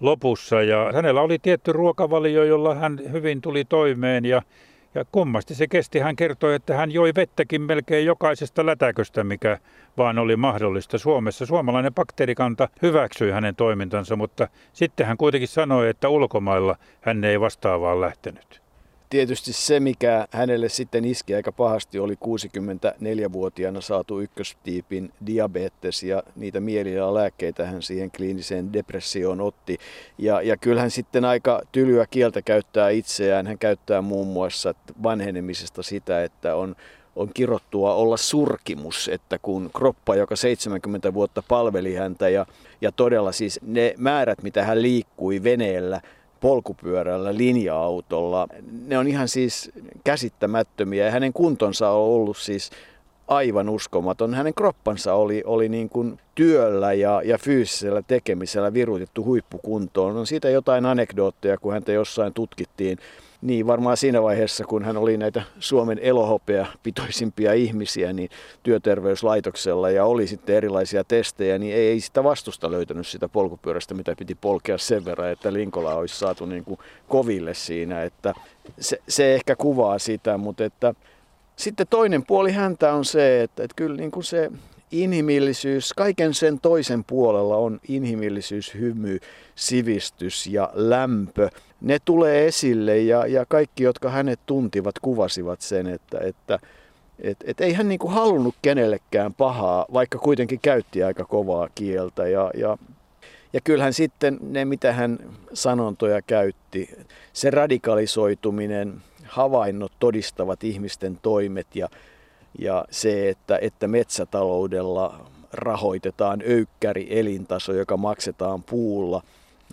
Speaker 3: lopussa. Ja hänellä oli tietty ruokavalio, jolla hän hyvin tuli toimeen ja, ja kummasti se kesti. Hän kertoi, että hän joi vettäkin melkein jokaisesta lätäköstä, mikä vaan oli mahdollista Suomessa. Suomalainen bakteerikanta hyväksyi hänen toimintansa, mutta sitten hän kuitenkin sanoi, että ulkomailla hän ei vastaavaan lähtenyt
Speaker 2: tietysti se, mikä hänelle sitten iski aika pahasti, oli 64-vuotiaana saatu ykköstiipin diabetes ja niitä lääkkeitä hän siihen kliiniseen depressioon otti. Ja, ja kyllähän sitten aika tylyä kieltä käyttää itseään. Hän käyttää muun muassa vanhenemisesta sitä, että on on kirottua olla surkimus, että kun kroppa, joka 70 vuotta palveli häntä ja, ja todella siis ne määrät, mitä hän liikkui veneellä, polkupyörällä, linja-autolla. Ne on ihan siis käsittämättömiä ja hänen kuntonsa on ollut siis aivan uskomaton. Hänen kroppansa oli, oli niin kuin työllä ja, ja fyysisellä tekemisellä virutettu huippukuntoon. On siitä jotain anekdootteja, kun häntä jossain tutkittiin niin varmaan siinä vaiheessa, kun hän oli näitä Suomen elohopea pitoisimpia ihmisiä niin työterveyslaitoksella ja oli sitten erilaisia testejä, niin ei sitä vastusta löytänyt sitä polkupyörästä, mitä piti polkea sen verran, että Linkola olisi saatu niin kuin koville siinä. Että se, se ehkä kuvaa sitä, mutta että sitten toinen puoli häntä on se, että, että kyllä niin kuin se inhimillisyys, kaiken sen toisen puolella on inhimillisyys, hymy, sivistys ja lämpö. Ne tulee esille ja, ja kaikki, jotka hänet tuntivat, kuvasivat sen, että, että et, et ei hän niinku halunnut kenellekään pahaa, vaikka kuitenkin käytti aika kovaa kieltä. Ja, ja, ja kyllähän sitten ne, mitä hän sanontoja käytti, se radikalisoituminen, havainnot todistavat ihmisten toimet ja ja se, että, että metsätaloudella rahoitetaan öykkäri elintaso, joka maksetaan puulla.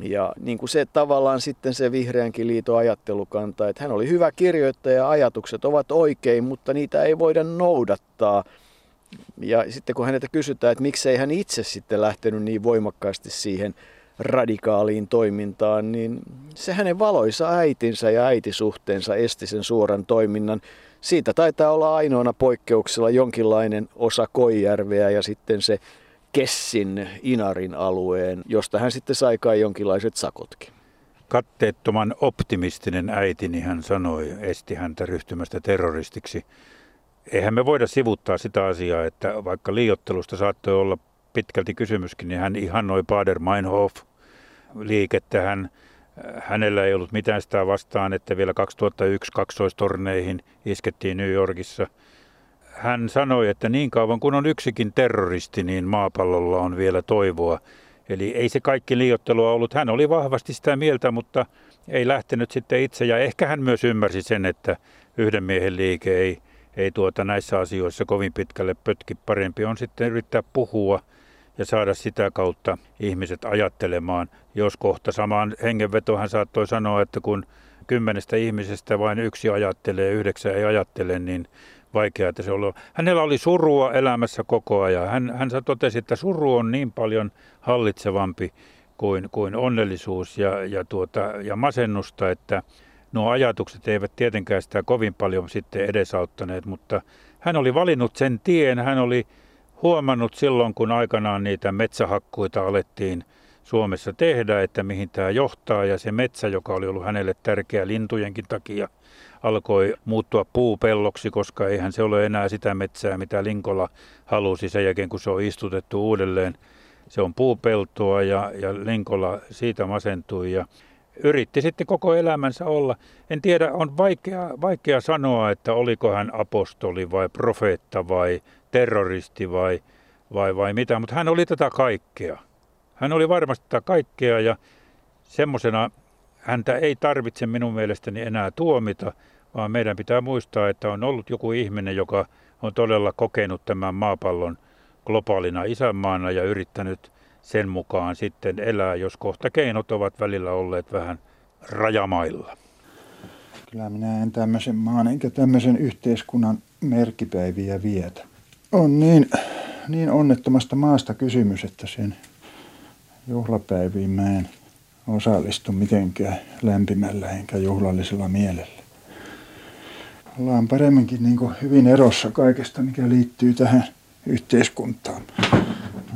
Speaker 2: Ja niin kuin se tavallaan sitten se vihreänkin liiton ajattelukanta, että hän oli hyvä kirjoittaja, ajatukset ovat oikein, mutta niitä ei voida noudattaa. Ja sitten kun häneltä kysytään, että miksei hän itse sitten lähtenyt niin voimakkaasti siihen radikaaliin toimintaan, niin se hänen valoisa äitinsä ja äitisuhteensa esti sen suoran toiminnan. Siitä taitaa olla ainoana poikkeuksella jonkinlainen osa Koijärveä ja sitten se Kessin Inarin alueen, josta hän sitten sai kai jonkinlaiset sakotkin.
Speaker 3: Katteettoman optimistinen äiti, niin hän sanoi, esti häntä ryhtymästä terroristiksi. eihän me voida sivuttaa sitä asiaa, että vaikka liiottelusta saattoi olla pitkälti kysymyskin, niin hän ihannoi Bader-Meinhof liikettä. Hän, hänellä ei ollut mitään sitä vastaan, että vielä 2001 kaksoistorneihin iskettiin New Yorkissa. Hän sanoi, että niin kauan kun on yksikin terroristi, niin maapallolla on vielä toivoa. Eli ei se kaikki liiottelua ollut. Hän oli vahvasti sitä mieltä, mutta ei lähtenyt sitten itse. Ja ehkä hän myös ymmärsi sen, että yhden miehen liike ei, ei tuota näissä asioissa kovin pitkälle pötki. Parempi on sitten yrittää puhua ja saada sitä kautta ihmiset ajattelemaan. Jos kohta samaan hengenvetoon hän saattoi sanoa, että kun kymmenestä ihmisestä vain yksi ajattelee, yhdeksän ei ajattele, niin vaikea, että se oli. Hänellä oli surua elämässä koko ajan. Hän, hän totesi, että suru on niin paljon hallitsevampi kuin, kuin onnellisuus ja, ja, tuota, ja masennusta, että nuo ajatukset eivät tietenkään sitä kovin paljon sitten edesauttaneet, mutta hän oli valinnut sen tien. Hän oli huomannut silloin, kun aikanaan niitä metsähakkuita alettiin Suomessa tehdä, että mihin tämä johtaa. Ja se metsä, joka oli ollut hänelle tärkeä lintujenkin takia, alkoi muuttua puupelloksi, koska eihän se ole enää sitä metsää, mitä Linkola halusi sen jälkeen, kun se on istutettu uudelleen. Se on puupeltoa ja, ja Linkola siitä masentui ja yritti sitten koko elämänsä olla. En tiedä, on vaikea, vaikea sanoa, että oliko hän apostoli vai profeetta vai terroristi vai, vai, vai mitä, mutta hän oli tätä kaikkea. Hän oli varmasti tätä kaikkea ja semmoisena häntä ei tarvitse minun mielestäni enää tuomita, vaan meidän pitää muistaa, että on ollut joku ihminen, joka on todella kokenut tämän maapallon globaalina isänmaana ja yrittänyt sen mukaan sitten elää, jos kohta keinot ovat välillä olleet vähän rajamailla.
Speaker 1: Kyllä minä en tämmöisen maan enkä tämmöisen yhteiskunnan merkipäiviä vietä. On niin, niin onnettomasta maasta kysymys, että sen juhlapäiviin mä en osallistu mitenkään lämpimällä enkä juhlallisella mielellä. Ollaan paremminkin niin kuin hyvin erossa kaikesta, mikä liittyy tähän yhteiskuntaan.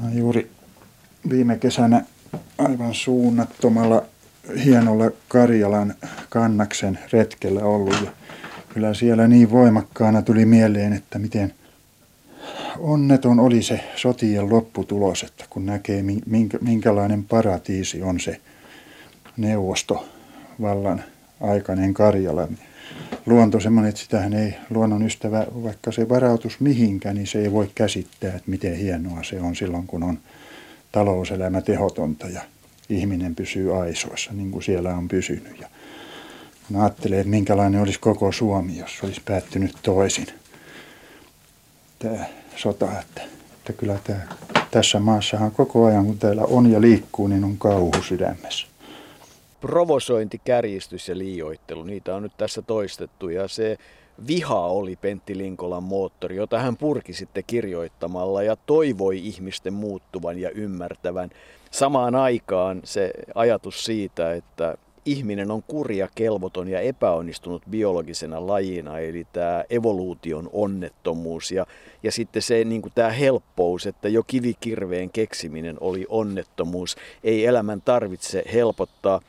Speaker 1: Mä juuri viime kesänä aivan suunnattomalla hienolla Karjalan kannaksen retkellä ollut. Ja kyllä siellä niin voimakkaana tuli mieleen, että miten onneton oli se sotien lopputulos, että kun näkee minkä, minkälainen paratiisi on se neuvostovallan aikainen Karjala. Luonto semmoinen, että sitähän ei luonnon ystävä, vaikka se varautus mihinkään, niin se ei voi käsittää, että miten hienoa se on silloin, kun on talouselämä tehotonta ja ihminen pysyy aisoissa, niin kuin siellä on pysynyt. Ja kun ajattelee, että minkälainen olisi koko Suomi, jos olisi päättynyt toisin tämä sota, että, että kyllä tämä, tässä maassahan koko ajan, kun täällä on ja liikkuu, niin on kauhu sydämessä
Speaker 2: provosointi, kärjistys ja liioittelu, niitä on nyt tässä toistettu ja se viha oli Pentti Linkolan moottori, jota hän purki sitten kirjoittamalla ja toivoi ihmisten muuttuvan ja ymmärtävän. Samaan aikaan se ajatus siitä, että ihminen on kurja, kelvoton ja epäonnistunut biologisena lajina, eli tämä evoluution onnettomuus ja, ja sitten se niin kuin tämä helppous, että jo kivikirveen keksiminen oli onnettomuus. Ei elämän tarvitse helpottaa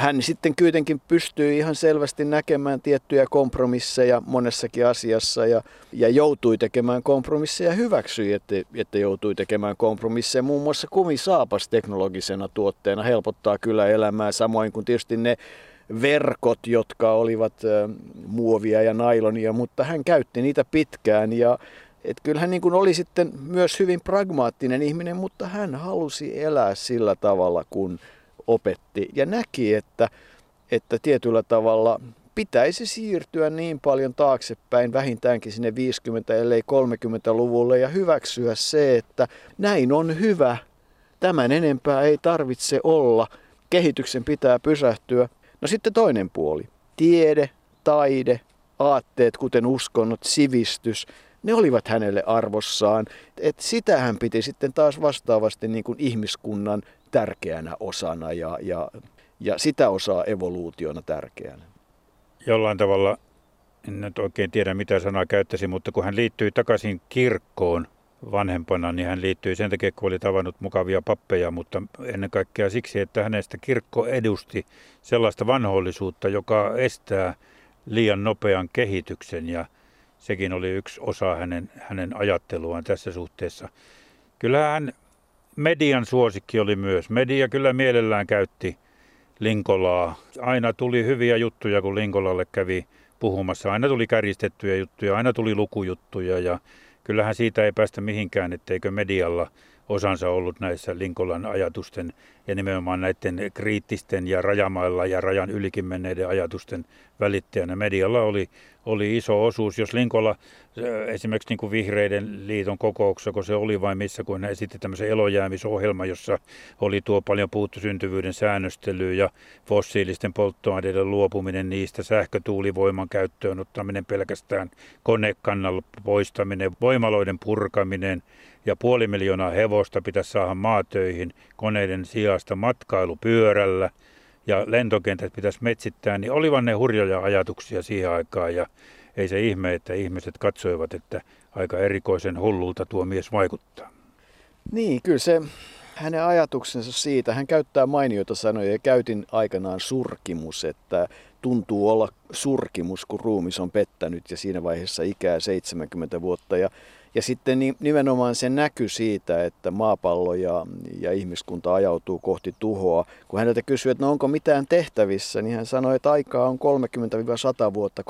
Speaker 2: hän sitten kuitenkin pystyy ihan selvästi näkemään tiettyjä kompromisseja monessakin asiassa ja, ja joutui tekemään kompromisseja ja hyväksyi, että, että joutui tekemään kompromisseja. Muun muassa kumisaapas teknologisena tuotteena helpottaa kyllä elämää, samoin kuin tietysti ne verkot, jotka olivat muovia ja nailonia, mutta hän käytti niitä pitkään ja et kyllä hän niin kuin oli sitten myös hyvin pragmaattinen ihminen, mutta hän halusi elää sillä tavalla, kun opetti ja näki, että, että tietyllä tavalla pitäisi siirtyä niin paljon taaksepäin, vähintäänkin sinne 50 ellei 30-luvulle ja hyväksyä se, että näin on hyvä, tämän enempää ei tarvitse olla, kehityksen pitää pysähtyä. No sitten toinen puoli, tiede, taide, aatteet, kuten uskonnot, sivistys, ne olivat hänelle arvossaan. Et sitä hän piti sitten taas vastaavasti niin kuin ihmiskunnan tärkeänä osana ja, ja, ja sitä osaa evoluutiona tärkeänä.
Speaker 3: Jollain tavalla, en nyt oikein tiedä mitä sanaa käyttäisi, mutta kun hän liittyi takaisin kirkkoon vanhempana, niin hän liittyi sen takia, kun oli tavannut mukavia pappeja, mutta ennen kaikkea siksi, että hänestä kirkko edusti sellaista vanhollisuutta, joka estää liian nopean kehityksen ja, sekin oli yksi osa hänen, hänen ajatteluaan tässä suhteessa. Kyllähän median suosikki oli myös. Media kyllä mielellään käytti Linkolaa. Aina tuli hyviä juttuja, kun Linkolalle kävi puhumassa. Aina tuli kärjistettyjä juttuja, aina tuli lukujuttuja ja kyllähän siitä ei päästä mihinkään, etteikö medialla osansa ollut näissä Linkolan ajatusten ja nimenomaan näiden kriittisten ja rajamailla ja rajan ylikin menneiden ajatusten välittäjänä. Medialla oli, oli iso osuus. Jos Linkola esimerkiksi niin kuin Vihreiden liiton kokouksessa, kun se oli vain missä, kun hän esitti tämmöisen elojäämisohjelma, jossa oli tuo paljon puuttu syntyvyyden säännöstely ja fossiilisten polttoaineiden luopuminen niistä, sähkötuulivoiman käyttöön ottaminen pelkästään, konekannalla poistaminen, voimaloiden purkaminen, ja puoli miljoonaa hevosta pitäisi saada maatöihin koneiden sijasta matkailupyörällä ja lentokentät pitäisi metsittää, niin olivat ne hurjoja ajatuksia siihen aikaan ja ei se ihme, että ihmiset katsoivat, että aika erikoisen hullulta tuo mies vaikuttaa.
Speaker 2: Niin, kyllä se hänen ajatuksensa siitä, hän käyttää mainioita sanoja ja käytin aikanaan surkimus, että tuntuu olla surkimus, kun ruumis on pettänyt ja siinä vaiheessa ikää 70 vuotta. Ja ja sitten nimenomaan se näky siitä, että maapallo ja, ja ihmiskunta ajautuu kohti tuhoa. Kun häneltä kysyi, että no onko mitään tehtävissä, niin hän sanoi, että aikaa on 30-100 vuotta,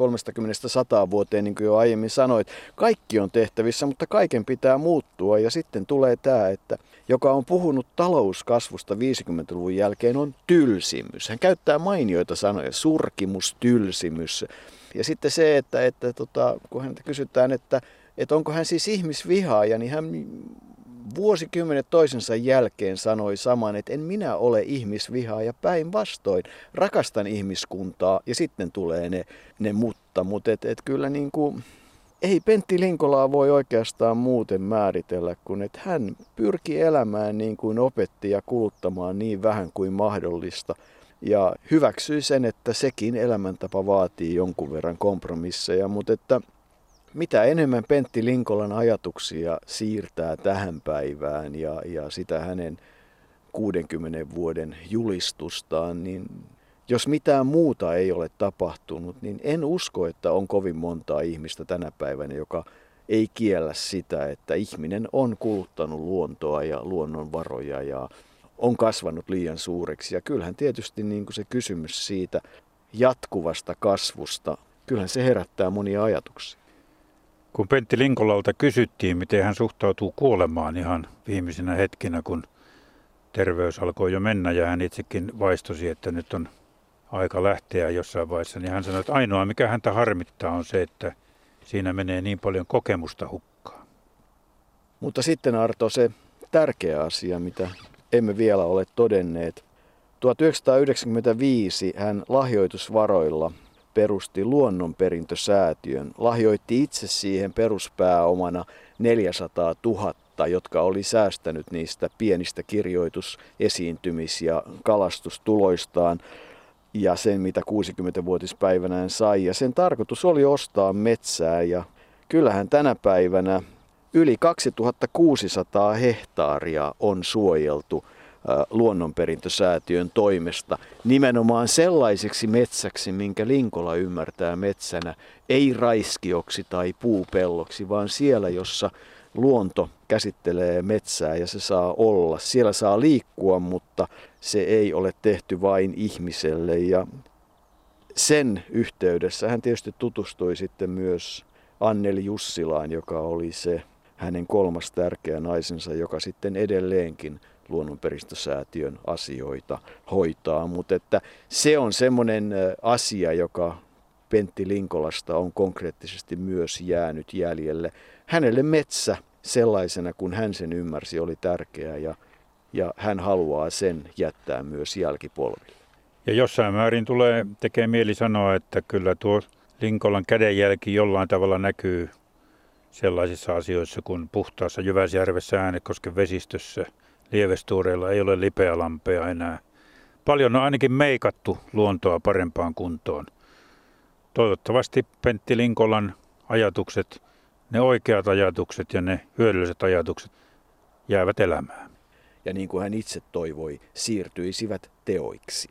Speaker 2: 30-100 vuoteen, niin kuin jo aiemmin sanoit. Kaikki on tehtävissä, mutta kaiken pitää muuttua. Ja sitten tulee tämä, että joka on puhunut talouskasvusta 50-luvun jälkeen, on tylsimys. Hän käyttää mainioita sanoja, surkimus, tylsimys. Ja sitten se, että, että tota, kun häntä kysytään, että että onko hän siis ihmisvihaaja, niin hän vuosikymmenet toisensa jälkeen sanoi saman, että en minä ole ihmisvihaaja päinvastoin. Rakastan ihmiskuntaa ja sitten tulee ne, ne mutta. Mutta et, et kyllä niin kuin, ei Pentti Linkolaa voi oikeastaan muuten määritellä, kun että hän pyrki elämään niin kuin opetti ja kuluttamaan niin vähän kuin mahdollista. Ja hyväksyi sen, että sekin elämäntapa vaatii jonkun verran kompromisseja, mutta että mitä enemmän Pentti Linkolan ajatuksia siirtää tähän päivään ja, ja sitä hänen 60 vuoden julistustaan, niin jos mitään muuta ei ole tapahtunut, niin en usko, että on kovin montaa ihmistä tänä päivänä, joka ei kiellä sitä, että ihminen on kuluttanut luontoa ja luonnonvaroja ja on kasvanut liian suureksi. Ja kyllähän tietysti niin kuin se kysymys siitä jatkuvasta kasvusta, kyllähän se herättää monia ajatuksia.
Speaker 3: Kun Pentti Linkolalta kysyttiin, miten hän suhtautuu kuolemaan ihan viimeisinä hetkinä, kun terveys alkoi jo mennä ja hän itsekin vaistosi, että nyt on aika lähteä jossain vaiheessa, niin hän sanoi, että ainoa mikä häntä harmittaa on se, että siinä menee niin paljon kokemusta hukkaan.
Speaker 2: Mutta sitten Arto, se tärkeä asia, mitä emme vielä ole todenneet. 1995 hän lahjoitusvaroilla perusti luonnonperintösäätiön, lahjoitti itse siihen peruspääomana 400 000, jotka oli säästänyt niistä pienistä kirjoitusesiintymis- ja kalastustuloistaan. Ja sen, mitä 60-vuotispäivänään sai. Ja sen tarkoitus oli ostaa metsää. Ja kyllähän tänä päivänä yli 2600 hehtaaria on suojeltu – luonnonperintösäätiön toimesta nimenomaan sellaiseksi metsäksi, minkä Linkola ymmärtää metsänä, ei raiskioksi tai puupelloksi, vaan siellä, jossa luonto käsittelee metsää ja se saa olla. Siellä saa liikkua, mutta se ei ole tehty vain ihmiselle. Ja sen yhteydessä hän tietysti tutustui sitten myös Anneli Jussilaan, joka oli se hänen kolmas tärkeä naisensa, joka sitten edelleenkin luonnonperistösäätiön asioita hoitaa, mutta että se on semmoinen asia, joka Pentti Linkolasta on konkreettisesti myös jäänyt jäljelle. Hänelle metsä sellaisena, kun hän sen ymmärsi, oli tärkeä ja, ja hän haluaa sen jättää myös jälkipolville.
Speaker 3: Ja jossain määrin tulee, tekee mieli sanoa, että kyllä tuo Linkolan kädenjälki jollain tavalla näkyy sellaisissa asioissa kuin puhtaassa Jyväsjärvessä Äänekosken vesistössä – Lievestuureilla ei ole lipeälampeja enää. Paljon on ainakin meikattu luontoa parempaan kuntoon. Toivottavasti Pentti Linkolan ajatukset, ne oikeat ajatukset ja ne hyödylliset ajatukset jäävät elämään.
Speaker 2: Ja niin kuin hän itse toivoi, siirtyisivät teoiksi.